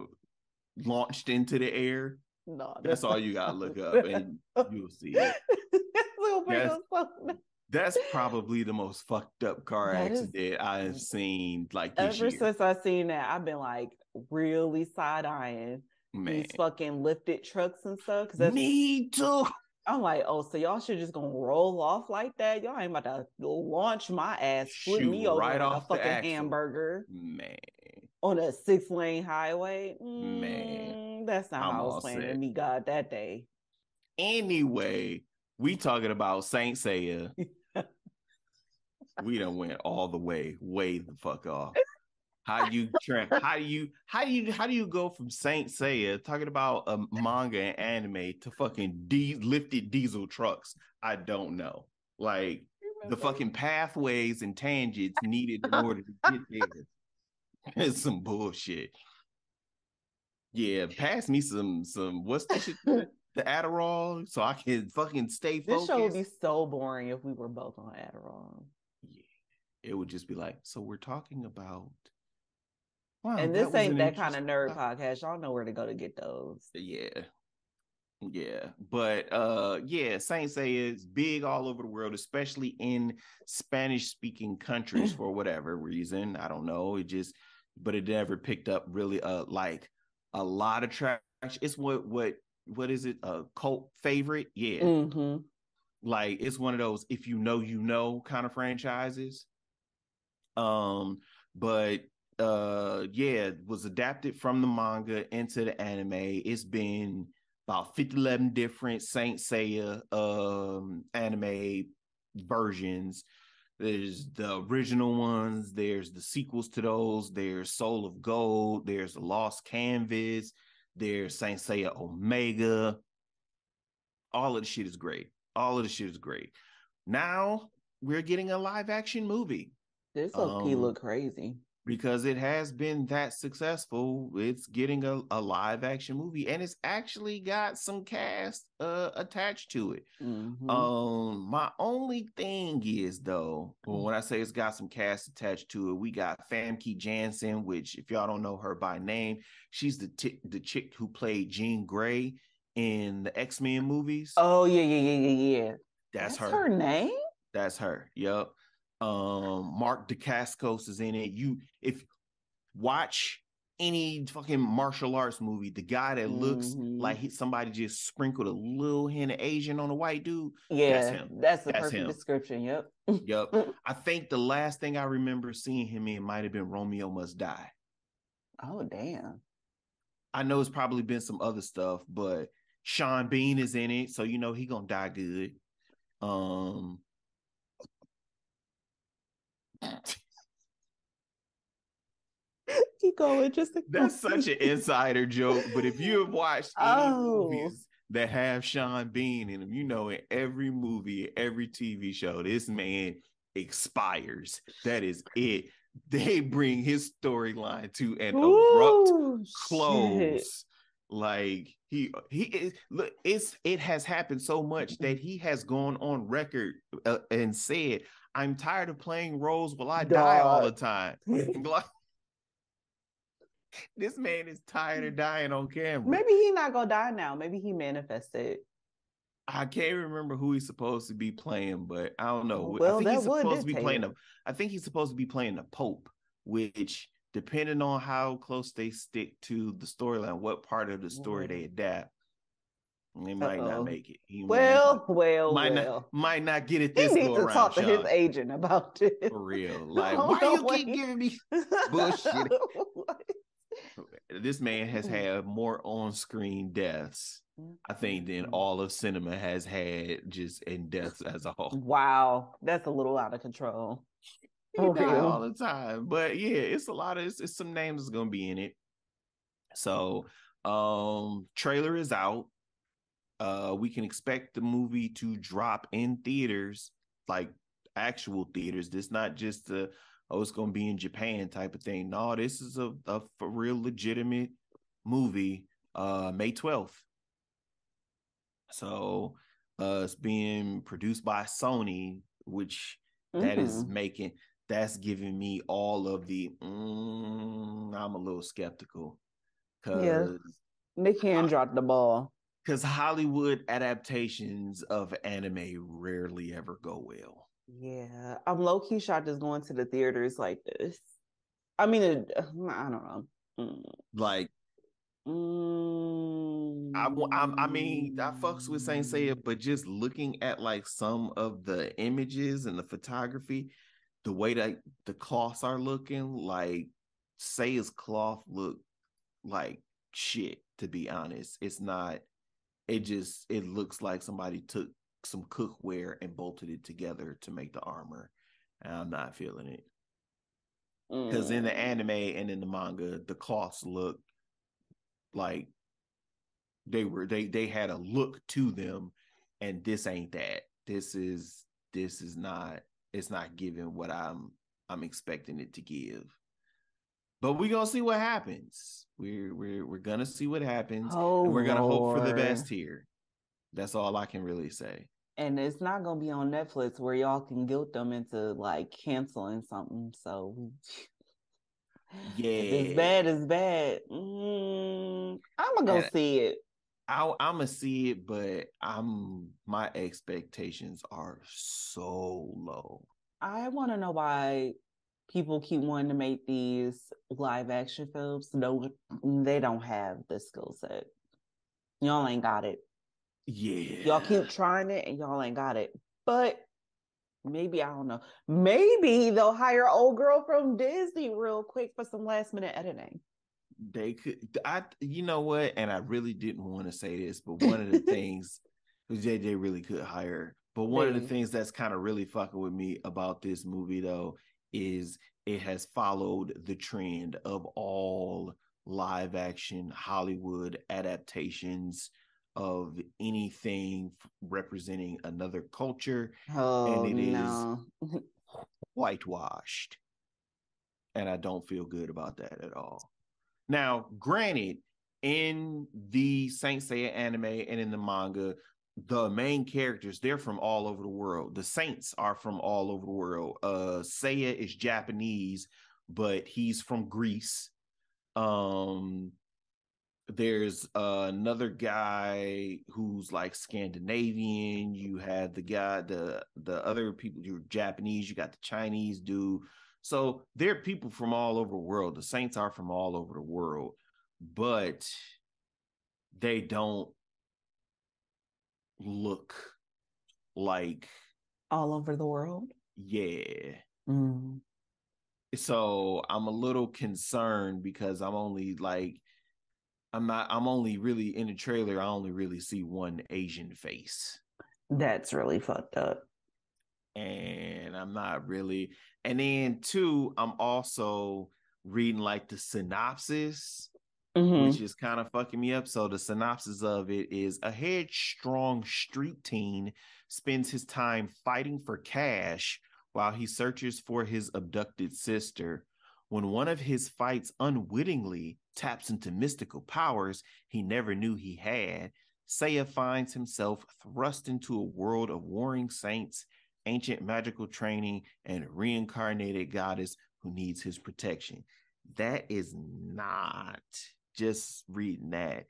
launched into the air. No, that's, that's all you gotta look up and you'll see it. that's, that's, probably the most fucked up car that accident is, I've seen like ever year. since I've seen that, I've been like really side eyeing these fucking lifted trucks and stuff. Cause Me too. I'm like, oh, so y'all should just gonna roll off like that? Y'all ain't about to launch my ass, flip me over right like a fucking hamburger, man, on a six lane highway. Mm, man, that's not I'm how I was planning to meet God that day. Anyway, we talking about Saint Seiya. we done went all the way, way the fuck off how you how do you how do you how do you go from Saint Seiya talking about a manga and anime to fucking de- lifted diesel trucks? I don't know. Like the fucking pathways and tangents needed in order to get there. It's some bullshit. Yeah, pass me some some what's the shit the Adderall so I can fucking stay focused. This show would be so boring if we were both on Adderall. Yeah. It would just be like, so we're talking about Wow, and this ain't that kind of nerd podcast. Y'all know where to go to get those. Yeah. Yeah. But uh yeah, Saint Seiya is big all over the world, especially in Spanish speaking countries for whatever reason. I don't know. It just but it never picked up really uh like a lot of traction. It's what what what is it? A cult favorite? Yeah. Mm-hmm. Like it's one of those if you know you know kind of franchises. Um, but uh yeah was adapted from the manga into the anime it's been about 50 11 different saint seiya um anime versions there's the original ones there's the sequels to those there's soul of gold there's the lost canvas there's saint seiya omega. All of the shit is great. All of the shit is great. Now we're getting a live action movie. This um, look crazy because it has been that successful. It's getting a, a live action movie and it's actually got some cast uh, attached to it. Mm-hmm. Um, my only thing is though, mm-hmm. when I say it's got some cast attached to it, we got Famke Janssen, which if y'all don't know her by name, she's the t- the chick who played Jean Grey in the X Men movies. Oh yeah, yeah, yeah, yeah, yeah. That's, That's her. her name. That's her. Yep. Um, Mark Dacascos is in it. You if watch any fucking martial arts movie, the guy that looks mm-hmm. like he, somebody just sprinkled a little hint of Asian on a white dude. Yeah, that's him. That's the that's perfect him. description. Yep. yep. I think the last thing I remember seeing him in might have been Romeo Must Die. Oh damn. I know it's probably been some other stuff, but Sean Bean is in it, so you know he gonna die good. Um, Keep going. Just that's such an insider joke. But if you have watched any oh. movies that have Sean Bean in them, you know in every movie, every TV show, this man expires. That is it. They bring his storyline to an Ooh, abrupt close. Shit. Like he he is look, it's it has happened so much that he has gone on record uh, and said, I'm tired of playing roles while I die all the time. this man is tired of dying on camera. Maybe he not gonna die now. Maybe he manifested. I can't remember who he's supposed to be playing, but I don't know. Well, I think he's supposed to be playing the. I think he's supposed to be playing the Pope, which depending on how close they stick to the storyline, what part of the story mm-hmm. they adapt, he might Uh-oh. not make it. He well, might, well, might well. not might not get it this he needs to around, talk to Sean. his agent about it for real. Like, why you keep giving me bullshit? this man has had more on-screen deaths, I think, than mm-hmm. all of cinema has had just in deaths as a whole. Wow, that's a little out of control. Die all the time, but yeah, it's a lot of it's, it's some names that's gonna be in it. So, um, trailer is out uh we can expect the movie to drop in theaters like actual theaters. This not just a oh it's gonna be in Japan type of thing. No, this is a, a for real legitimate movie. Uh, May twelfth. So uh, it's being produced by Sony, which mm-hmm. that is mm-hmm. making that's giving me all of the. Mm, I'm a little skeptical because yeah. they can drop the ball. Because Hollywood adaptations of anime rarely ever go well. Yeah, I'm low key shocked is going to the theaters like this. I mean, it, I don't know. Mm. Like Mm. I, I, I mean, I fucks with Saint Seiya, but just looking at like some of the images and the photography, the way that the cloths are looking, like Seiya's cloth look like shit. To be honest, it's not. It just it looks like somebody took some cookware and bolted it together to make the armor, and I'm not feeling it. Because mm. in the mm. anime and in the manga, the cloths look like they were they they had a look to them and this ain't that this is this is not it's not giving what i'm i'm expecting it to give but we're gonna see what happens we're we're we're gonna see what happens oh, and we're gonna Lord. hope for the best here that's all i can really say and it's not gonna be on netflix where y'all can guilt them into like canceling something so yeah, it's bad, it's bad. Mm, I'm gonna go and see it. I, I'm gonna see it, but I'm my expectations are so low. I want to know why people keep wanting to make these live action films. No, they don't have the skill set. Y'all ain't got it. Yeah, y'all keep trying it, and y'all ain't got it. But maybe I don't know. Maybe they'll hire old girl from Disney real quick for some last minute editing. They could I you know what? And I really didn't want to say this, but one of the things they really could hire. But one of the things that's kind of really fucking with me about this movie though is it has followed the trend of all live action Hollywood adaptations of anything representing another culture oh, and it no. is whitewashed and i don't feel good about that at all now granted in the saint seiya anime and in the manga the main characters they're from all over the world the saints are from all over the world uh seiya is japanese but he's from greece um there's uh, another guy who's like Scandinavian. You have the guy, the the other people. You're Japanese. You got the Chinese dude. So there are people from all over the world. The Saints are from all over the world, but they don't look like all over the world. Yeah. Mm. So I'm a little concerned because I'm only like I'm not I'm only really in the trailer, I only really see one Asian face. That's really fucked up. And I'm not really and then two, I'm also reading like the synopsis, mm-hmm. which is kind of fucking me up. So the synopsis of it is a headstrong street teen spends his time fighting for cash while he searches for his abducted sister. When one of his fights unwittingly taps into mystical powers he never knew he had, Seiya finds himself thrust into a world of warring saints, ancient magical training, and reincarnated goddess who needs his protection. That is not just reading that.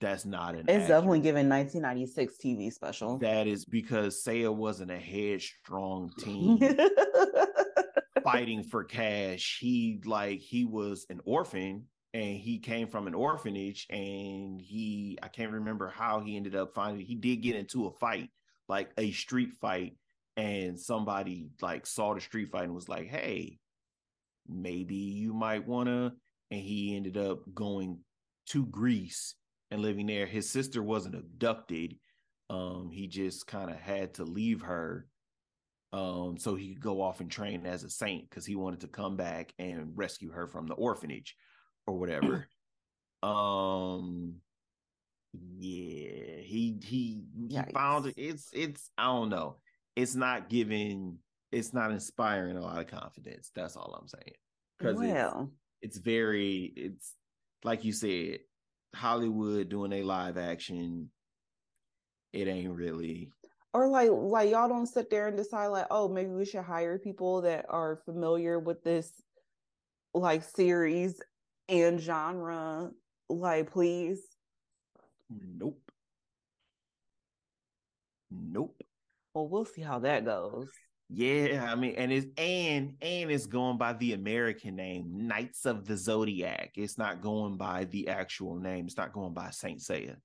That's not an. It's accurate, definitely given 1996 TV special. That is because Seiya wasn't a headstrong teen fighting for cash. He like he was an orphan and he came from an orphanage and he I can't remember how he ended up finding he did get into a fight like a street fight and somebody like saw the street fight and was like hey maybe you might want to and he ended up going to Greece and living there his sister wasn't abducted um he just kind of had to leave her um so he could go off and train as a saint cuz he wanted to come back and rescue her from the orphanage or whatever. um yeah, he he he found it. It's it's I don't know. It's not giving it's not inspiring a lot of confidence. That's all I'm saying. Because well, it's, very it's like you said, Hollywood doing a live action. It ain't really or like like y'all don't sit there and decide like oh maybe we should hire people that are familiar with this like series and genre. Like please. Nope. Nope. Well we'll see how that goes yeah i mean and it's and and it's going by the american name knights of the zodiac it's not going by the actual name it's not going by saint seiya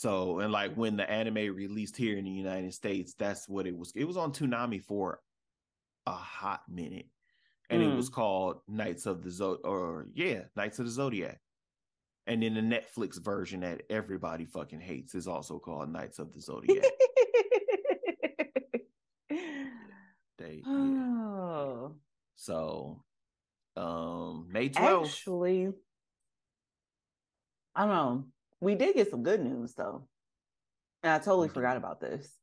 so, and like when the anime released here in the United States, that's what it was. It was on Toonami for a hot minute. And mm. it was hmm. called Knights of the Zod or yeah, Knights of the Zodiac. And then the Netflix version that everybody fucking hates is also called Knights of the Zodiac. they oh. Yeah. So um May 12th. Actually, I don't know we did get some good news though. And I totally forgot about this.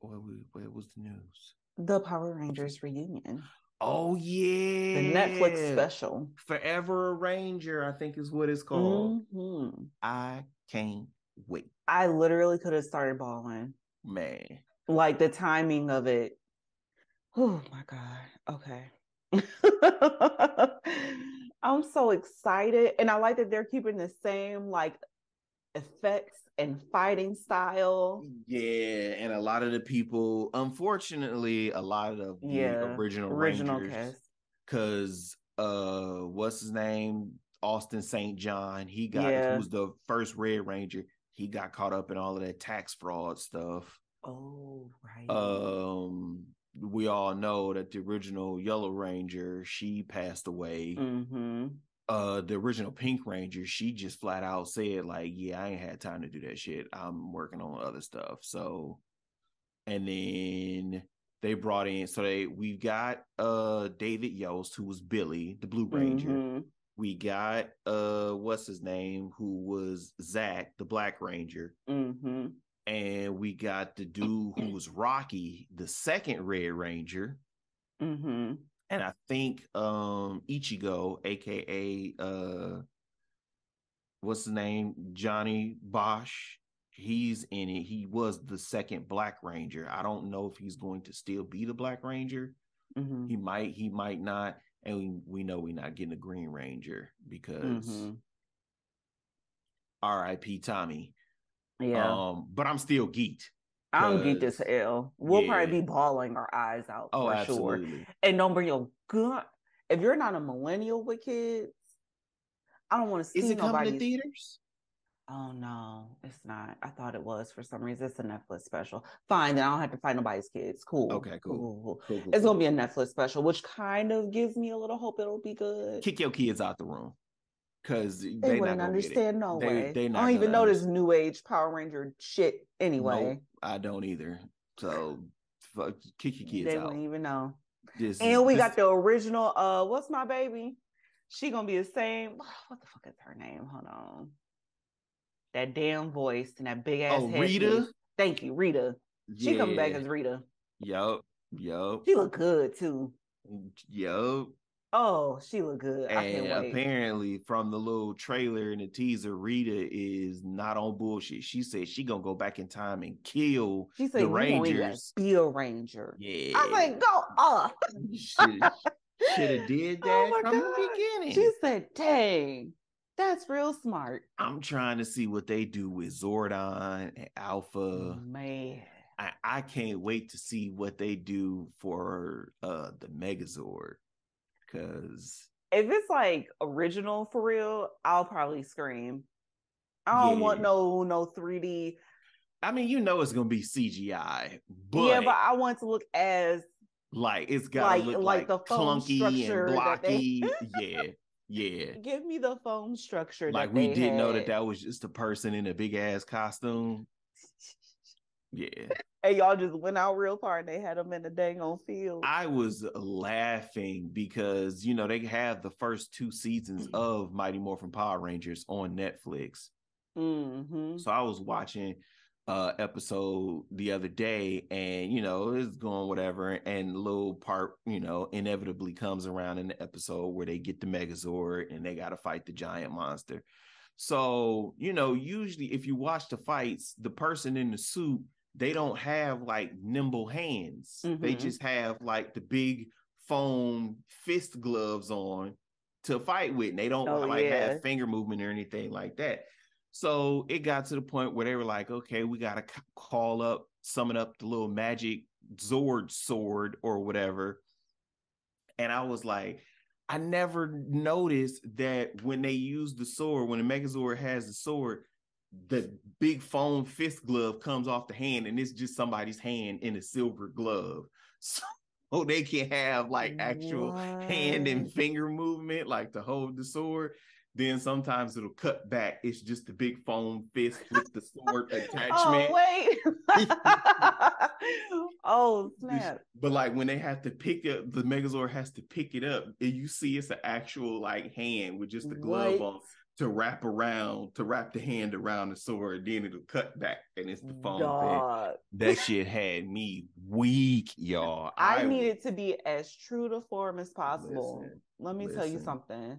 What, what was the news? The Power Rangers reunion. Oh yeah, the Netflix special. Forever a Ranger, I think is what it's called. Mm-hmm. I can't wait. I literally could have started bawling. Man, like the timing of it. Oh my god. Okay. I'm so excited, and I like that they're keeping the same like effects and fighting style. Yeah, and a lot of the people, unfortunately, a lot of the yeah, original original Rangers, cast. Because uh, what's his name? Austin St. John. He got yeah. who's the first Red Ranger. He got caught up in all of that tax fraud stuff. Oh, right. Um, we all know that the original Yellow Ranger she passed away. Mm-hmm uh the original Pink Ranger, she just flat out said like, "Yeah, I ain't had time to do that shit. I'm working on other stuff." So, and then they brought in so they we got uh David Yost who was Billy, the Blue Ranger. Mm-hmm. We got uh what's his name who was Zach, the Black Ranger. Mm-hmm. And we got the dude who was Rocky, the second Red Ranger. Mm-hmm and I think um Ichigo, aka uh what's the name? Johnny Bosch. He's in it. He was the second Black Ranger. I don't know if he's going to still be the Black Ranger. Mm-hmm. He might, he might not. And we, we know we're not getting a Green Ranger because mm-hmm. R.I.P. Tommy. Yeah. Um, but I'm still geeked. I'm geeked as hell. We'll yeah. probably be bawling our eyes out oh, for absolutely. sure. And don't bring your gun. If you're not a millennial with kids, I don't want to see. Is it coming to theaters? Oh no, it's not. I thought it was for some reason. It's a Netflix special. Fine, then I don't have to find nobody's kids. Cool. Okay, cool. cool, cool. cool, cool it's gonna be a Netflix special, which kind of gives me a little hope it'll be good. Kick your kids out the room because they, they wouldn't understand. No they, way. They I don't even know this new age Power Ranger shit anyway. Nope, I don't either. So fuck, kick your kids they out. wouldn't even know. This, and we this... got the original. Uh, what's my baby? She gonna be the same. What the fuck is her name? Hold on. That damn voice and that big ass. Oh, head Rita. Thank you, Rita. She yeah. come back as Rita. Yup. Yup. She look good too. Yup. Oh, she look good. And apparently, from the little trailer and the teaser, Rita is not on bullshit. She said she gonna go back in time and kill she said, the Rangers. A Ranger. Yeah. I was like, go off. Should have did oh that oh from God. the beginning. She said, "Dang, that's real smart." I'm trying to see what they do with Zordon and Alpha. Man. I, I can't wait to see what they do for uh the Megazord. Cause if it's like original for real, I'll probably scream. I don't yeah. want no no 3D. I mean, you know it's gonna be CGI, but yeah, but I want to look as like it's got like, look like, like the clunky and blocky. They... yeah, yeah. Give me the foam structure. Like we didn't had. know that that was just a person in a big ass costume. Yeah. And y'all just went out real far and they had them in the dang on field. I was laughing because, you know, they have the first two seasons of Mighty Morphin Power Rangers on Netflix. Mm-hmm. So I was watching uh episode the other day and you know it's going whatever and little part you know inevitably comes around in the episode where they get the megazord and they got to fight the giant monster so you know usually if you watch the fights the person in the suit they don't have like nimble hands mm-hmm. they just have like the big foam fist gloves on to fight with and they don't oh, like yeah. have finger movement or anything like that so it got to the point where they were like, okay, we got to call up, summon up the little magic Zord sword or whatever. And I was like, I never noticed that when they use the sword, when the Megazord has the sword, the big foam fist glove comes off the hand and it's just somebody's hand in a silver glove. So they can have like actual what? hand and finger movement, like to hold the sword. Then sometimes it'll cut back. It's just the big foam fist with the sword oh, attachment. Oh wait. oh snap! But like when they have to pick up, the Megazord has to pick it up, and you see it's an actual like hand with just the glove what? on to wrap around to wrap the hand around the sword. Then it'll cut back, and it's the foam thing. That shit had me weak, y'all. I, I needed to be as true to form as possible. Listen, Let me listen. tell you something.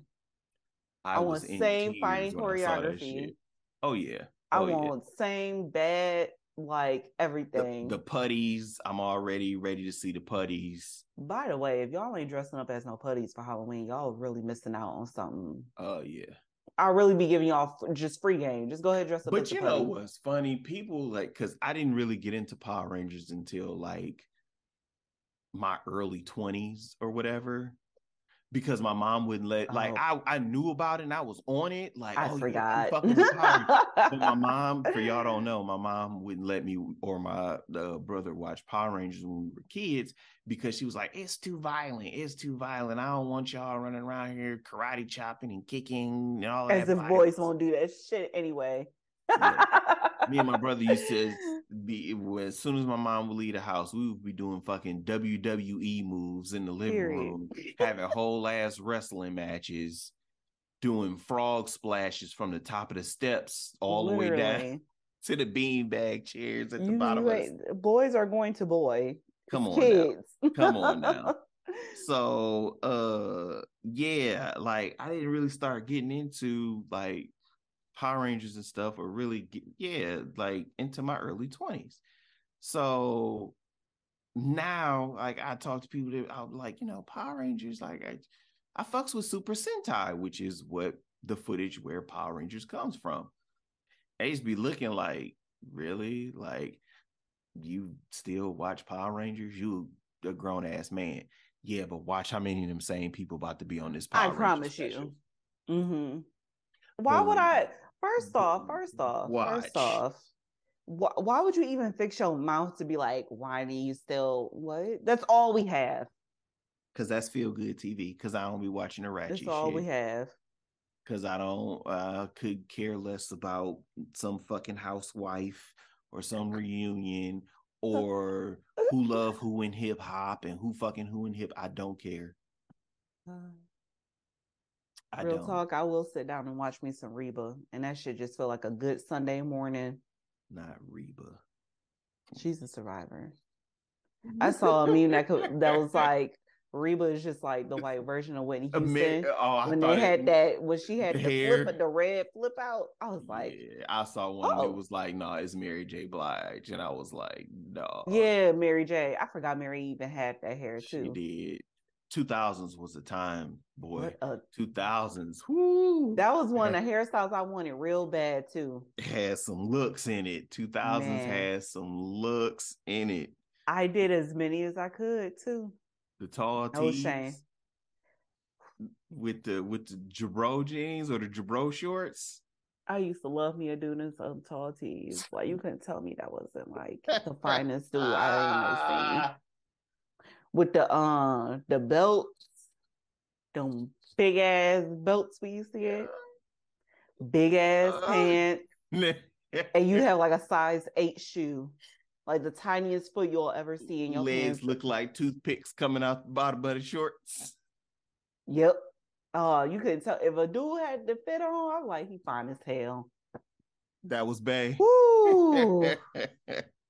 I, I want same fighting choreography. Oh yeah. Oh, I want yeah. same bad like everything. The, the, putties, I'm already ready to see the putties. By the way, if y'all ain't dressing up as no putties for Halloween, y'all really missing out on something. Oh yeah. I'll really be giving y'all just free game. Just go ahead dress up. But you know what's funny? People like because I didn't really get into Power Rangers until like my early 20s or whatever because my mom wouldn't let like oh. I, I knew about it and I was on it. Like I oh, forgot. but my mom, for y'all don't know, my mom wouldn't let me or my uh, brother watch Power Rangers when we were kids because she was like, it's too violent. It's too violent. I don't want y'all running around here karate chopping and kicking and all As that. As if boys won't do that shit anyway. yeah. Me and my brother used to be as soon as my mom would leave the house, we would be doing fucking WWE moves in the living Period. room, having whole ass wrestling matches, doing frog splashes from the top of the steps all Literally. the way down to the beanbag chairs at the you, bottom. You boys are going to boy. Come on, kids. Now. Come on now. so, uh, yeah, like I didn't really start getting into like Power Rangers and stuff or really get, yeah, like into my early 20s. So now like I talk to people that I'm like, you know, Power Rangers, like I I fucks with Super Sentai, which is what the footage where Power Rangers comes from. They used to be looking like, really? Like you still watch Power Rangers? You a grown ass man. Yeah, but watch how many of them same people about to be on this Power I promise you. Mm-hmm. Why would I First off, first off, Watch. first off, wh- why would you even fix your mouth to be like, why do you still what? That's all we have. Cause that's feel good TV. Cause I don't be watching the ratchet. That's all shit. we have. Cause I don't uh could care less about some fucking housewife or some reunion or who love who in hip hop and who fucking who in hip. I don't care. Uh, I Real don't. talk, I will sit down and watch me some Reba, and that should just feel like a good Sunday morning. Not Reba. She's a survivor. I saw a meme that could, that was like Reba is just like the white version of Whitney Houston. oh, when they had that when she had the, the flip the red flip out, I was like, yeah, I saw one oh. that was like, no, nah, it's Mary J. Blige, and I was like, no, yeah, Mary J. I forgot Mary even had that hair too. She did. 2000s was the time, boy. A, 2000s. Whoo. That was one of the hairstyles I wanted real bad too. It had some looks in it. 2000s Man. had some looks in it. I did as many as I could too. The tall tees. shame. With the with the Girbaud jeans or the Girbaud shorts. I used to love me a dude in some tall tees. Like you couldn't tell me that wasn't like the finest dude I ever seen with the uh the belts, them big ass belts we used to get, big ass uh, pants, and you have like a size eight shoe, like the tiniest foot you'll ever see in your legs. Pants. Look like toothpicks coming out the bottom of the shorts. Yep. Oh, uh, you couldn't tell if a dude had the fit on. I'm like, he fine as hell. That was Bay.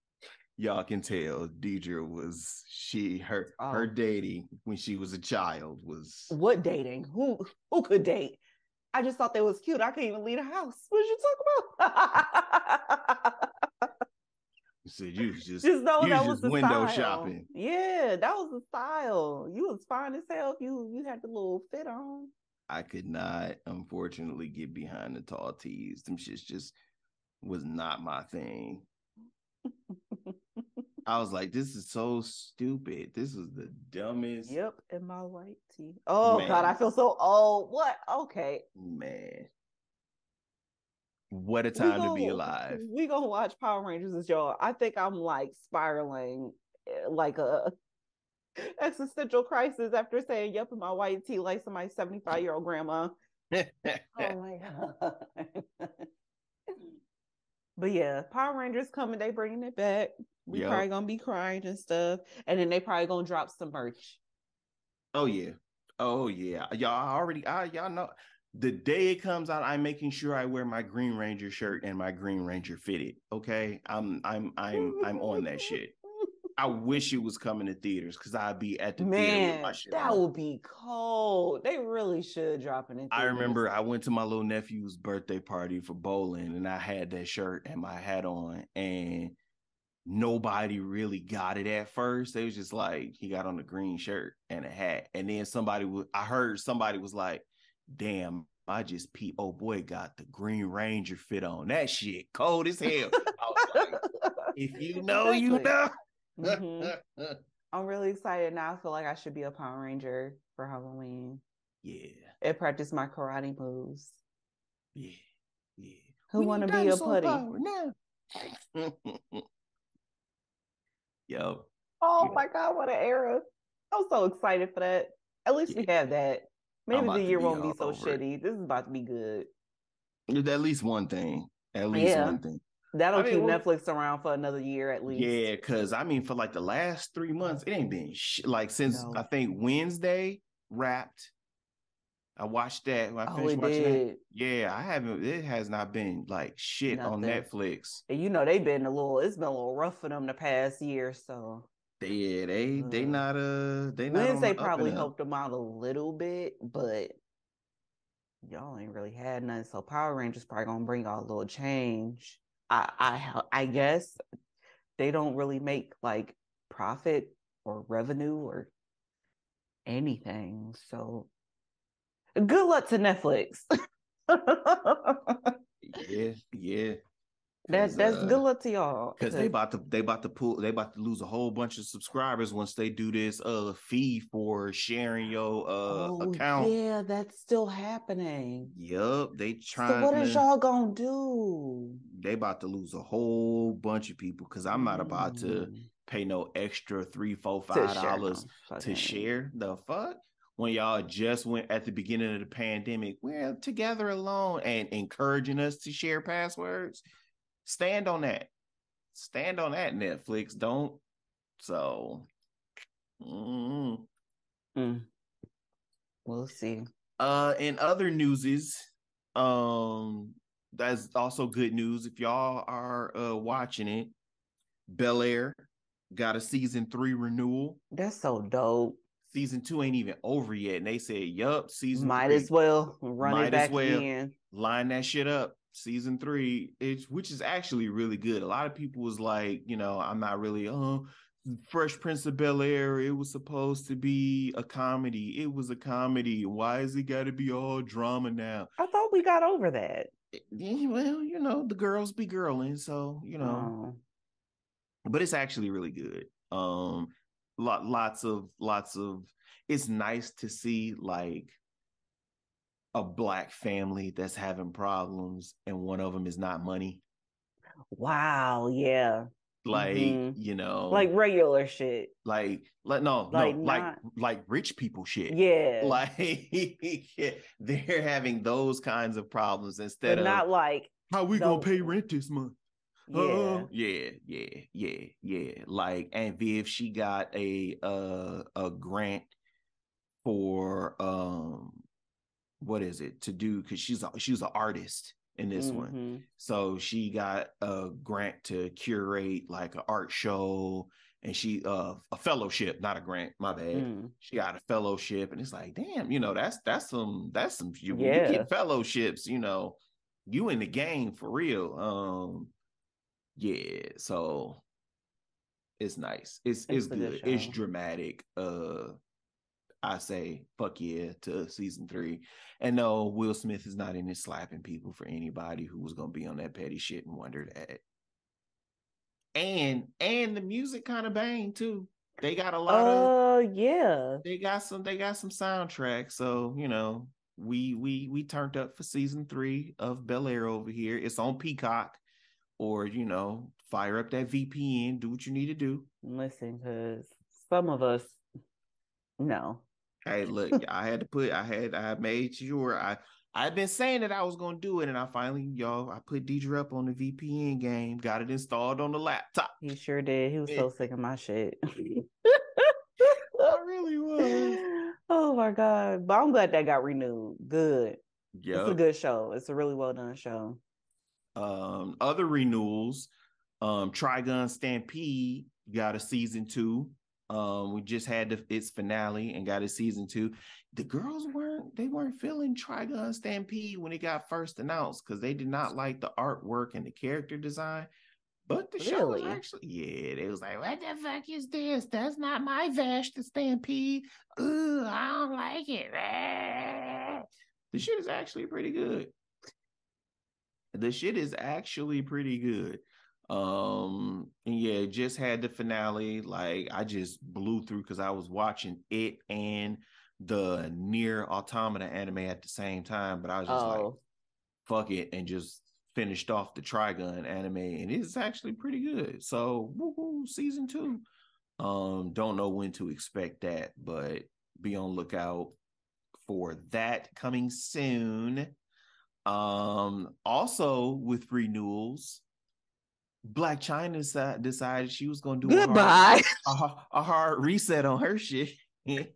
Y'all can tell Deidre was she her oh. her dating when she was a child was what dating? Who who could date? I just thought they was cute. I couldn't even leave the house. What did you talk about? you said you was just just know that was the window style. shopping. Yeah, that was the style. You was fine as hell. You you had the little fit on. I could not, unfortunately, get behind the tall tees. Them shits just was not my thing. I was like, this is so stupid. This is the dumbest. Yep, in my white tee. Oh Man. God, I feel so old. What? Okay. Man. What a time gonna, to be alive. We gonna watch Power Rangers as y'all. I think I'm like spiraling eh, like a existential crisis after saying yep in my white tee like my 75 year old grandma. oh my god. but yeah, Power Rangers coming, they bringing it back. We yep. probably gonna be crying and stuff. And then they probably gonna drop some merch. Oh yeah. Oh yeah. Y'all already I y'all know the day it comes out, I'm making sure I wear my Green Ranger shirt and my Green Ranger fitted. Okay. I'm I'm I'm I'm on that shit. I wish it was coming to theaters because I'd be at the Man, that would be cold. They really should drop it in. I remember I went to my little nephew's birthday party for bowling, and I had that shirt and my hat on, and nobody really got it at first. They was just like he got on a green shirt and a hat, and then somebody was. I heard somebody was like, "Damn." I just peep. Oh boy, got the Green Ranger fit on. That shit cold as hell. like, if you know, exactly. you know. Mm-hmm. I'm really excited now. I feel like I should be a Power Ranger for Halloween. Yeah. And practice my karate moves. Yeah. Yeah. Who want to be a putty? Yo. Oh yeah. my God, what an era. I'm so excited for that. At least yeah. we have that. Maybe the year won't be so shitty. It. This is about to be good. At least one thing. At least yeah. one thing. That'll I mean, keep well, Netflix around for another year at least. Yeah, because I mean, for like the last three months, it ain't been sh- like since no. I think Wednesday wrapped. I watched that. When I oh, finished watching did. that. Yeah, I haven't. It has not been like shit Nothing. on Netflix. And you know they've been a little. It's been a little rough for them the past year. So yeah, they they not uh they not Wednesday probably helped them out a little bit, but y'all ain't really had none. So Power Rangers probably gonna bring y'all a little change. I I I guess they don't really make like profit or revenue or anything. So good luck to Netflix. yeah, yeah. That that's uh, good luck to y'all. Because they about to they about to pull they about to lose a whole bunch of subscribers once they do this uh fee for sharing your uh oh, account. Yeah, that's still happening. Yep, they trying. So what is y'all gonna do? They about to lose a whole bunch of people because I'm not about to mm. pay no extra three, four, five dollars to share. The fuck when y'all just went at the beginning of the pandemic, we're together alone and encouraging us to share passwords stand on that. Stand on that, Netflix. Don't. So, mm. Mm. we'll see. Uh, in other newses, um, that's also good news. If y'all are uh watching it, Bel Air got a season three renewal. That's so dope. Season two ain't even over yet, and they said, "Yup, season might three, as well run it back well in. Line that shit up." season three, it, which is actually really good. A lot of people was like, you know, I'm not really, oh, Fresh Prince of Bel Air, it was supposed to be a comedy. It was a comedy. Why is it got to be all drama now? I thought we got over that. Yeah, well, you know, the girls be girling, so you know. Oh. But it's actually really good. Um, lot, lots of, lots of. It's nice to see like a black family that's having problems and one of them is not money. Wow, yeah. Like, mm-hmm. you know, like regular shit. Like, like no, like no, not... like like rich people shit. Yeah. Like they're having those kinds of problems instead but of not like how we gonna pay rent this month. Yeah. Yeah, yeah, yeah, yeah. Like and Viv, she got a uh a grant for um what is it to do because she's a, she's an artist in this mm-hmm. one. So she got a grant to curate like an art show and she uh a fellowship, not a grant, my bad. Mm. She got a fellowship and it's like, damn, you know, that's that's some that's some you, yeah. you get fellowships, you know, you in the game for real. Um yeah, so it's nice. It's it's, it's good. It's dramatic. Uh I say fuck yeah to season three. And no, Will Smith is not in it slapping people for anybody who was gonna be on that petty shit and wondered at. And and the music kind of bang too. They got a lot uh, of Oh yeah. They got some they got some soundtracks. So, you know, we we we turned up for season three of Bel Air over here. It's on Peacock. Or, you know, fire up that VPN, do what you need to do. Listen, because some of us no Hey, look, I had to put, I had, I made sure I, I've been saying that I was gonna do it, and I finally, y'all, I put Deidre up on the VPN game, got it installed on the laptop. He sure did. He was so sick of my shit. I really was. Oh my god! But I'm glad that got renewed. Good. Yeah, it's a good show. It's a really well done show. Um, other renewals, um, Trigun Stampede got a season two. Um, we just had the, its finale and got a season two. The girls weren't they weren't feeling Trigun Stampede when it got first announced because they did not like the artwork and the character design. But the really? show was actually, yeah, they was like, "What the fuck is this? That's not my Vash the Stampede. Ooh, I don't like it." The shit is actually pretty good. The shit is actually pretty good. Um, and yeah, just had the finale. Like I just blew through because I was watching it and the NieR Automata anime at the same time, but I was just oh. like, fuck it, and just finished off the Trigun anime, and it's actually pretty good. So woohoo, season two. Um, don't know when to expect that, but be on lookout for that coming soon. Um, also with renewals, Blac Chyna decided she was going to do goodbye a hard, a, a hard reset on her shit. I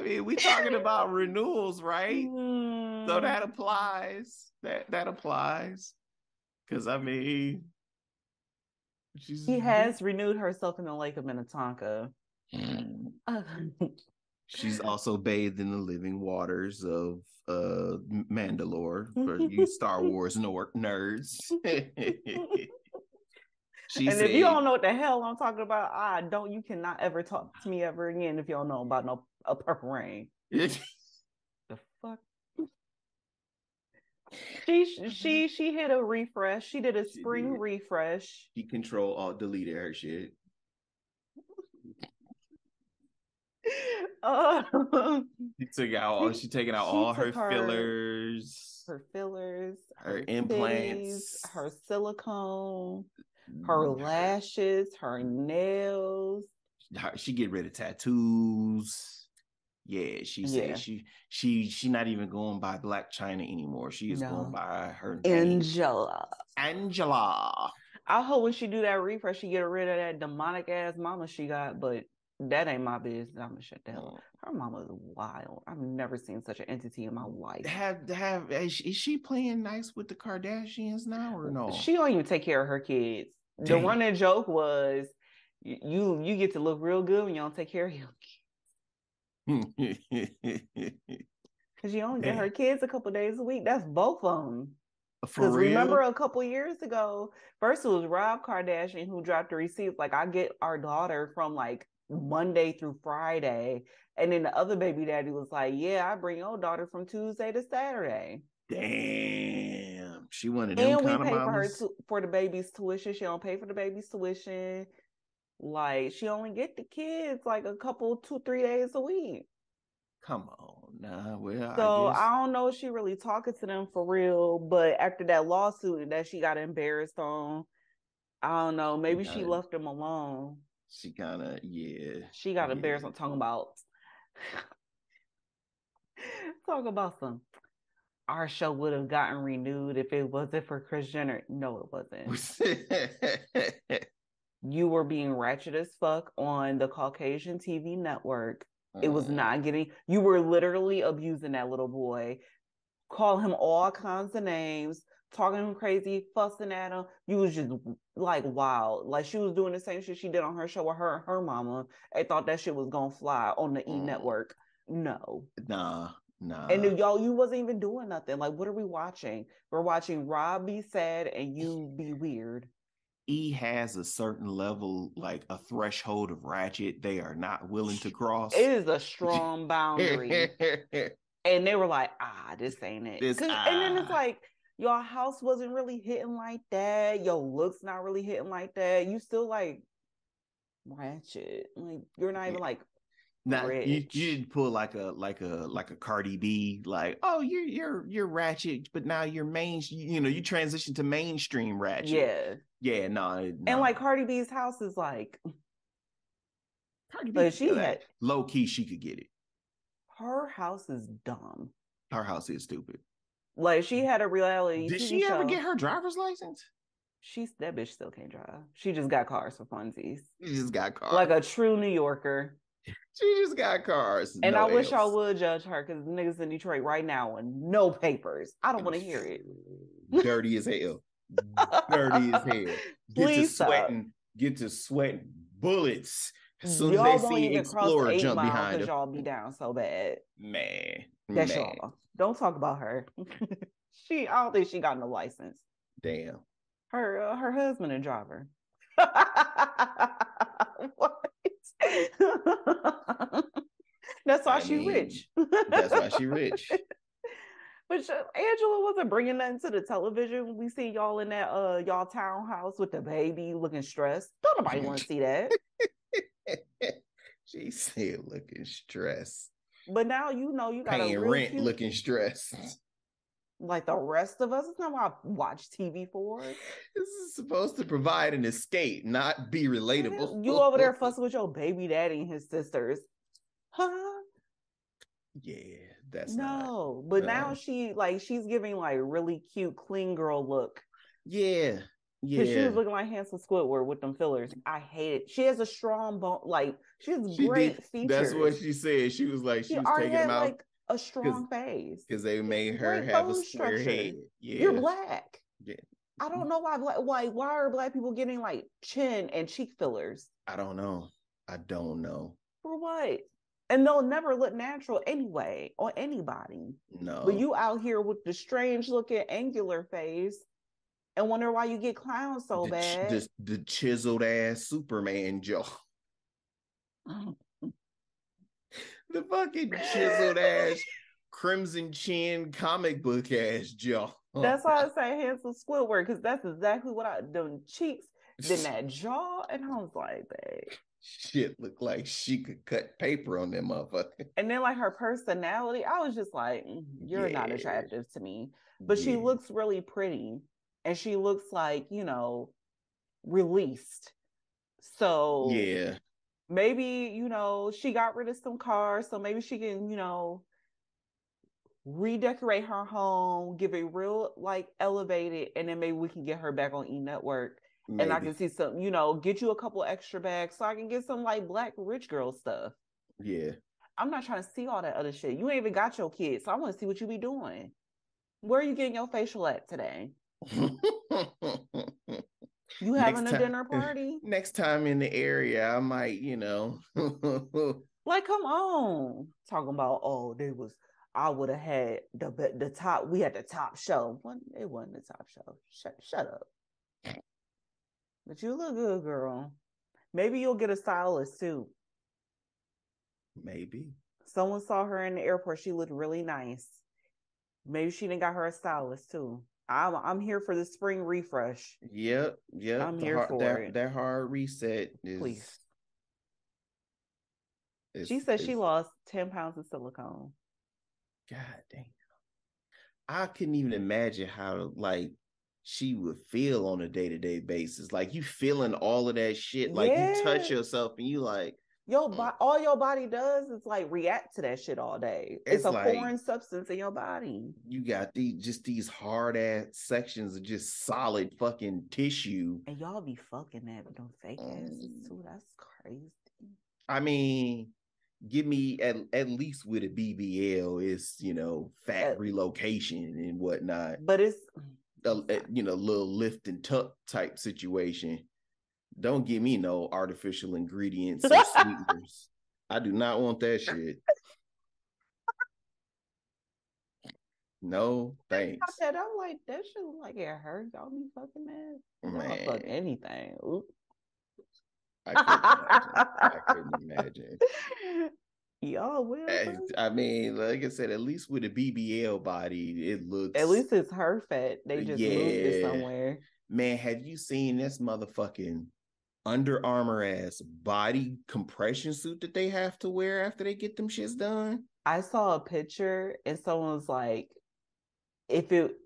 mean, we talking about renewals, right? Mm. So that applies. That that applies. Because I mean, she's she has renewed herself in the lake of Minnetonka. Mm. she's also bathed in the living waters of uh Mandalore for you Star Wars nerds. she and said, if you don't know what the hell I'm talking about, I don't. You cannot ever talk to me ever again if you don't know about no a purple rain. the fuck. She she she hit a refresh. She did a spring did. refresh. She control alt deleted her shit. Uh, she took out. all she taking out all her, her fillers, her fillers, her, her implants, her silicone, her mm. lashes, her nails. She get rid of tattoos. Yeah, she said she she she not even going by Blac Chyna anymore. She is no. going by her Angela. Name. Angela. I hope when she do that refresh, she get rid of that demonic ass mama she got. But that ain't my business. I'm gonna shut down. Her mama's wild. I've never seen such an entity in my life. Have have is she playing nice with the Kardashians now or no? She don't even take care of her kids. Damn. The running joke was you you get to look real good when you don't take care of your kids. Cause you only get her kids a couple days a week. That's both of them. Uh, because remember a couple years ago, first it was Rob Kardashian who dropped the receipts. Like I get our daughter from like Monday through Friday. And then the other baby daddy was like, Yeah, I bring your daughter from Tuesday to Saturday. Damn. She wanted And we pay for her to, for the baby's tuition. She don't pay for the baby's tuition. Like she only get the kids like a couple, two, three days a week. Come on now. Well, so I, guess... I don't know if she really talking to them for real, but after that lawsuit that she got embarrassed on, I don't know. Maybe she left them alone she kind of yeah. She got yeah. embarrassed on talking about talk about some. Our show would have gotten renewed if it wasn't for Kris Jenner. No, it wasn't. you were being ratchet as fuck on the Caucasian TV network. It was uh-huh. not getting. You were literally abusing that little boy, call him all kinds of names, talking to him crazy, fussing at him. You was just like wild. Like she was doing the same shit she did on her show with her her mama. They thought that shit was gonna fly on the E network. No. Nah. Nah. And y'all, you wasn't even doing nothing. Like, what are we watching? We're watching Rob be sad and you be weird. E has a certain level, like a threshold of ratchet they are not willing to cross. It is a strong boundary. and they were like, ah, this ain't it. This, ah. And then it's ah. like, your house wasn't really hitting like that. Your looks not really hitting like that. You still like ratchet. Like you're not even like now you, you didn't pull like a like a like a Cardi B, like, oh you're you're you're ratchet, but now you're main you know, you transition to mainstream ratchet. Yeah. Yeah, no, no. And like Cardi B's house is like Cardi B, but she had low key, she could get it. Her house is dumb. Her house is stupid. Like she had a reality. Did she show. ever get her driver's license? She's that bitch still can't drive. She just got cars for funsies. She just got cars. Like a true New Yorker. She just got cars. And no I else. wish y'all would judge her because niggas in Detroit right now with no papers. I don't want to hear it. Dirty as hell. Dirty as hell. Get Please to sweating. Stop. Get to sweating bullets. As soon y'all as they see Explorer jump behind them. Y'all be down so bad. Man. That's man. y'all. Don't talk about her. she I don't think she got no license. Damn. Her uh, her husband and driver. what? That's why I she mean, rich. that's why she rich. But Angela wasn't bringing that into the television. We see y'all in that uh y'all townhouse with the baby looking stressed. Don't nobody want to see that. said looking stressed. But now you know you got paying rent cute... looking stressed. Like the rest of us, it's not what I watch TV for. This is supposed to provide an escape, not be relatable. You over there fussing with your baby daddy and his sisters, huh? Yeah, that's no. Not, but now uh she like she's giving like really cute clean girl look. Yeah, yeah. She was looking like Hansel Squidward with them fillers. I hate it. She has a strong bone, like she has she great did, features. That's what she said. She was like, she, she was taking them out. Like, a strong face because they made her have a square head. Yeah, you're black. Yeah. I don't know why why why are black people getting like chin and cheek fillers? I don't know. I don't know. For what? And they'll never look natural anyway on anybody. No. But you out here with the strange looking angular face and wonder why you get clowns so the, bad. The, the chiseled ass Superman jaw. the fucking chiseled ass crimson chin comic book ass jaw. That's why I say Hansel Squidward because that's exactly what I done cheeks, then that jaw, and I was like, babe. Shit looked like she could cut paper on them motherfucker. And then like her personality, I was just like, mm, you're yeah. not attractive to me. But yeah. she looks really pretty and she looks like, you know, released. So yeah, maybe you know she got rid of some cars so maybe she can you know redecorate her home give it real like elevated and then maybe we can get her back on e network maybe. and i can see some you know get you a couple extra bags so i can get some like black rich girl stuff. Yeah. I'm not trying to see all that other shit. You ain't even got your kids so i want to see what you be doing. Where are you getting your facial at today You having next a time, dinner party? Next time in the area, I might, you know. like, come on. Talking about, oh, there was I would have had the the top. We had the top show. It wasn't the top show. Shut shut up. But you look good, girl. Maybe you'll get a stylist too. Maybe. Someone saw her in the airport. She looked really nice. Maybe she didn't got her a stylist too. I'm I'm here for the spring refresh. Yep, yep. I'm here hard, for that, it. That hard reset is. Please. she said she lost ten pounds of silicone. God damn! I couldn't even imagine how like she would feel on a day to day basis. Like you feeling all of that shit. Like yeah. you touch yourself and you like, your bo- all your body does is like react to that shit all day. It's, it's a like, foreign substance in your body. You got these just these hard ass sections of just solid fucking tissue. And y'all be fucking that with them fake asses too. That's crazy. I mean, give me at, at least with a BBL, it's you know fat uh, relocation and whatnot. But it's a, a, you know little lift and tuck type situation. Don't give me no artificial ingredients or sweeteners. I do not want that shit. No, thanks. I said, I'm like, that shit like it hurts. Y'all be fucking mad. Man. fuck anything. I couldn't imagine. I couldn't imagine. Y'all will. Eh, I, I, mean, like I said, at least with a BBL body, it looks. At least it's her fat. They just yeah. moved it somewhere. Man, have you seen this motherfucking Under Armour ass body compression suit that they have to wear after they get them shits done? I saw a picture and someone was like, if it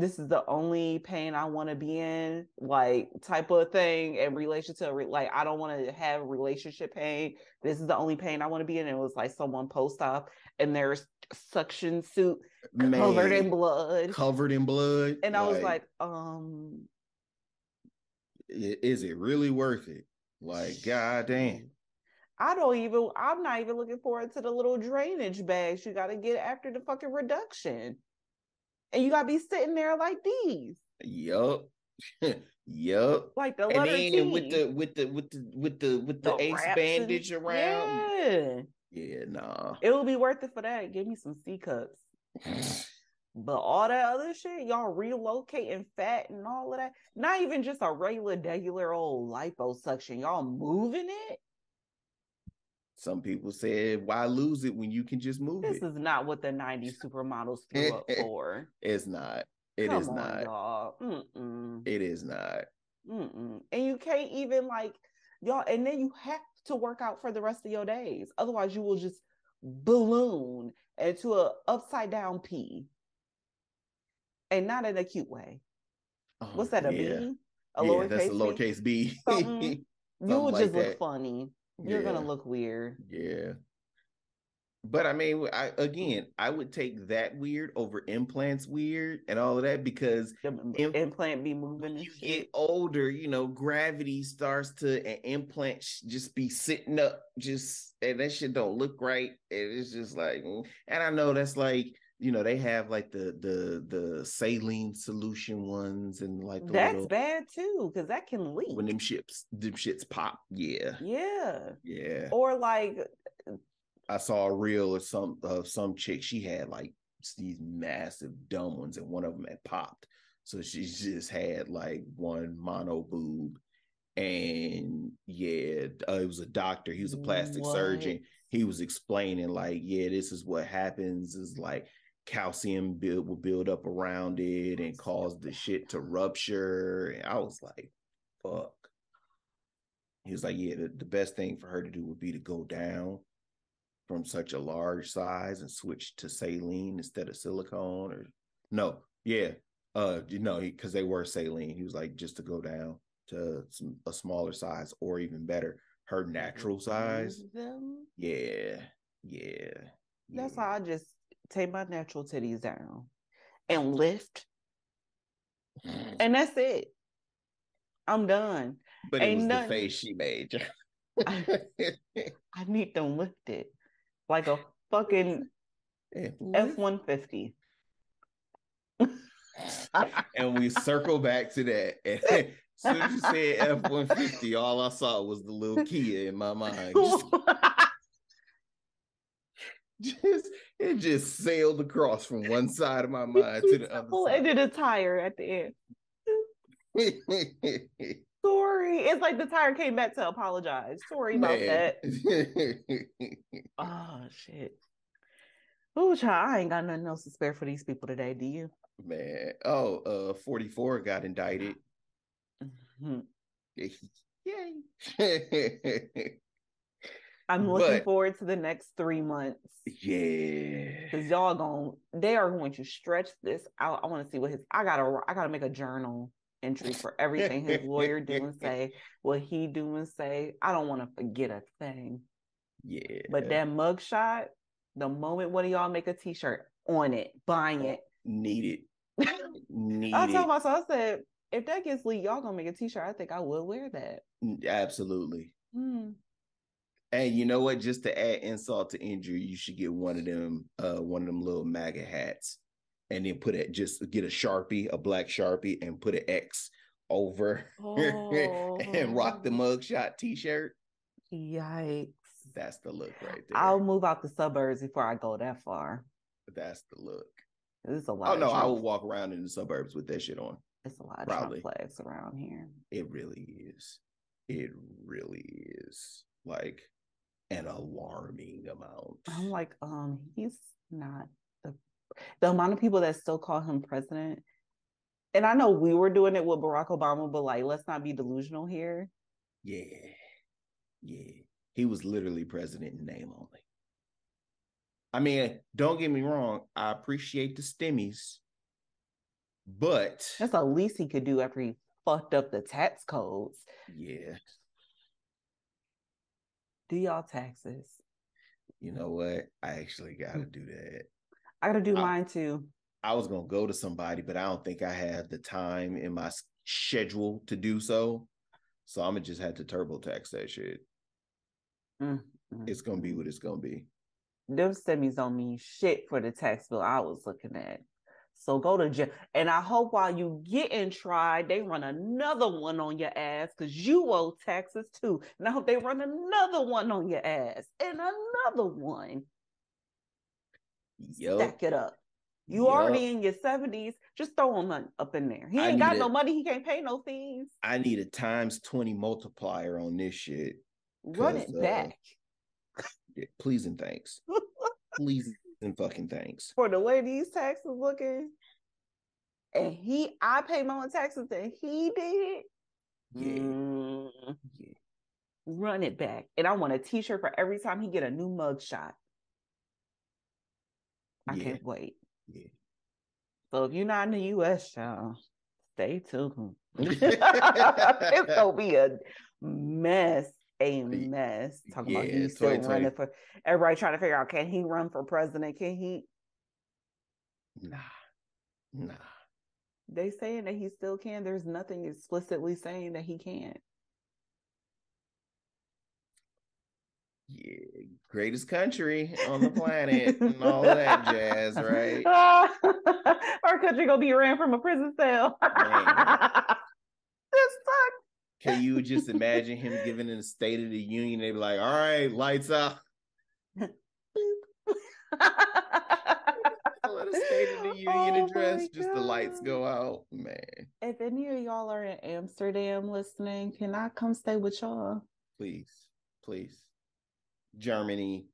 this is the only pain I want to be in, like type of thing in relation to like I don't want to have relationship pain. This is the only pain I want to be in. it was like someone post op and there's suction suit Man, covered in blood. Covered in blood. And I was like, um is it really worth it? Like, god damn. I don't even I'm not even looking forward to the little drainage bags you gotta get after the fucking reduction and you gotta be sitting there like these. Yup. yup. Like the letter and then T. with the with the with the with the with the, the ace bandage and, around. Yeah. Yeah, nah. It will be worth it for that. Give me some C cups. but all that other shit, y'all relocating fat and all of that. Not even just a regular, regular old liposuction. Y'all moving it. Some people said, "Why lose it when you can just move this it?" This is not what the '90s supermodels threw up for. It's not. It Come is on, not. Y'all. Mm-mm. It is not. Mm-mm. And you can't even like y'all. And then you have to work out for the rest of your days. Otherwise, you will just balloon into a upside down P, and not in a cute way. Oh, What's that? A yeah. B? A yeah, lowercase that's a lowercase B. B. you will just look funny you're yeah. gonna look weird. Yeah. But I mean, I again, I would take that weird over implants weird and all of that because the imp- implant be moving. You get older, you know, gravity starts to an implant just be sitting up, just and that shit don't look right. And it's just like, mm. and I know that's like you know they have like the the the saline solution ones and like that's little, bad too because that can leak when them ships them shits pop yeah. Yeah. Yeah. Or like i saw a reel of some of some chick she had like these massive dumb ones and one of them had popped. So she just had like one mono boob and yeah uh, it was a doctor he was a plastic what? surgeon he was explaining like yeah this is what happens is like calcium build will build up around it and cause the shit to rupture. And I was like, fuck. He was like, yeah, the, the best thing for her to do would be to go down from such a large size and switch to saline instead of silicone or no, yeah. Uh you know, because they were saline. He was like, just to go down to some, a smaller size or even better, her natural size. Them? Yeah. Yeah. That's yeah. how I just take my natural titties down and lift. Mm. And that's it. I'm done. But Ain't it was nothing. the face she made. I, I need them lifted like a fucking F one fifty. And we circle back to that. as soon as you said F one fifty, all I saw was the little Kia in my mind. Just it just sailed across from one side of my mind to the other side. And then a tire at the end. Sorry. It's like the tire came back to apologize. Sorry about Man. that. oh shit. Oh child, I ain't got nothing else to spare for these people today, do you? Man. Oh, uh 44 got indicted. Mm-hmm. Yay. I'm looking but, forward to the next three months. Yeah, because y'all going they are going to stretch this out. I want to see what his I gotta I gotta make a journal entry for everything his lawyer do and say, what he do and say. I don't want to forget a thing. Yeah, but that mugshot, the moment one of y'all make a T-shirt on it, buying it, need it. need I told myself, I said, if that gets leaked, y'all gonna make a T-shirt. I think I will wear that. Absolutely. Hmm. And you know what? Just to add insult to injury, you should get one of them, uh, one of them little MAGA hats, and then put it just get a sharpie, a black sharpie, and put an X over oh. and rock the oh. mugshot T-shirt. Yikes! That's the look right there. I'll move out the suburbs before I go that far. That's the look. It's a lot. Oh no, I will walk around in the suburbs with that shit on. It's a lot Probably. of flags around here. It really is. It really is. Like an alarming amount. I'm like, um, he's not the the amount of people that still call him president. And I know we were doing it with Barack Obama, but like, let's not be delusional here. Yeah, yeah, he was literally president in name only. I mean, don't get me wrong, I appreciate the stimmies, but that's the least he could do after he fucked up the tax codes. Yeah, do y'all taxes. You know what? I actually got to mm. do that. I got to do I, mine too. I was gonna go to somebody, but I don't think I have the time in my schedule to do so. So I'm gonna just have to TurboTax that shit. Mm-hmm. It's gonna be what it's gonna be. Them stimmies don't mean shit for the tax bill I was looking at. So go to jail. And I hope while you getting tried, they run another one on your ass because you owe taxes too. And I hope they run another one on your ass and another one. Yep. Stack it up. You yep. already in your 70s. Just throw him up in there. He ain't got a, no money. He can't pay no fees. I need a times 20 multiplier on this shit. Run it uh, back. Yeah, please and thanks. please and fucking thanks. For the way these taxes looking, and he, I pay more taxes than he did. Yeah. Mm, yeah. Run it back, and I want a T-shirt for every time he get a new mug shot. I yeah. can't wait. Yeah. So if you're not in the U.S., y'all, stay tuned. it's gonna be a mess a mess. Talking yeah, about he's still running for everybody trying to figure out can he run for president? Can he? Nah, nah. They saying that he still can. There's nothing explicitly saying that he can't. Yeah, greatest country on the planet and all that jazz, right? Our country gonna be ran from a prison cell. Can you just imagine him giving in a State of the Union? They'd be like, "All right, lights out." State of the Union oh address, just the lights go out, man. If any of y'all are in Amsterdam listening, can I come stay with y'all? Please, please. Germany,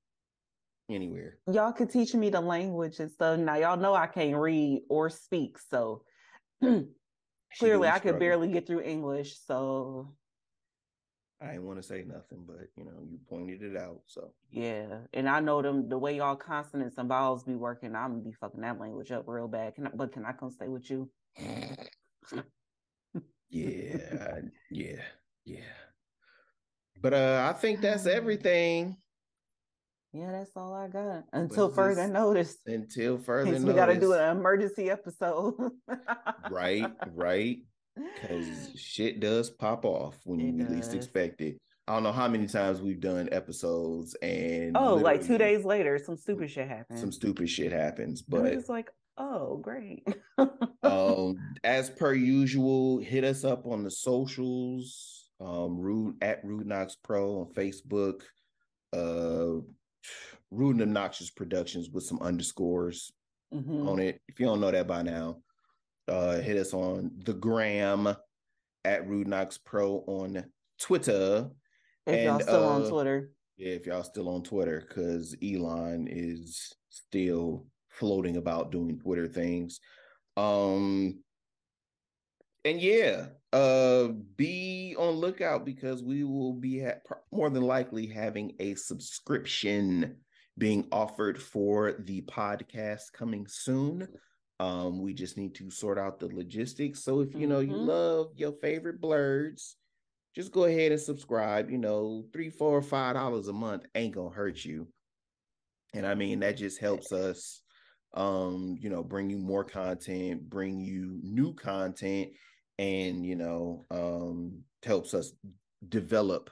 anywhere. Y'all could teach me the language and stuff. Now y'all know I can't read or speak, so Clearly, I could barely get through English, so I didn't want to say nothing, but you know, you pointed it out. So yeah, and I know them the way y'all consonants and vowels be working. I'm gonna be fucking that language up real bad. Can I, but can I come stay with you? yeah, yeah, yeah. But uh, I think that's everything. Yeah, that's all I got. Until further notice. Until further notice. We got to do an emergency episode. right, right. Because shit does pop off when it you does. least expect it. I don't know how many times we've done episodes and oh, like two days later, some stupid shit happens. Some stupid shit happens, but it's like, oh, great. um, as per usual, hit us up on the socials. Um, rude at RudeNoxPro on Facebook. Uh, Rude and Obnoxious Productions with some underscores mm-hmm. on it. If you don't know that by now, uh, hit us on the gram at RudeNoxPro on Twitter. If and, y'all still uh, on Twitter. Yeah, if y'all still on Twitter, because Elon is still floating about doing Twitter things. Um and yeah, uh be on lookout because we will be ha- more than likely having a subscription being offered for the podcast coming soon. Um, we just need to sort out the logistics. So if you know mm-hmm. you love your favorite blurs, just go ahead and subscribe. You know, three, four, five dollars a month ain't gonna hurt you. And I mean that just helps us um, you know, bring you more content, bring you new content, and you know, um helps us develop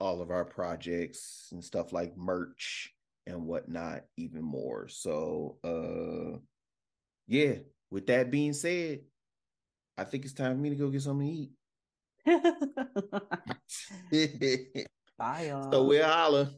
all of our projects and stuff like merch and whatnot even more. So uh yeah, with that being said, I think it's time for me to go get something to eat. Bye, y'all. So we'll holla.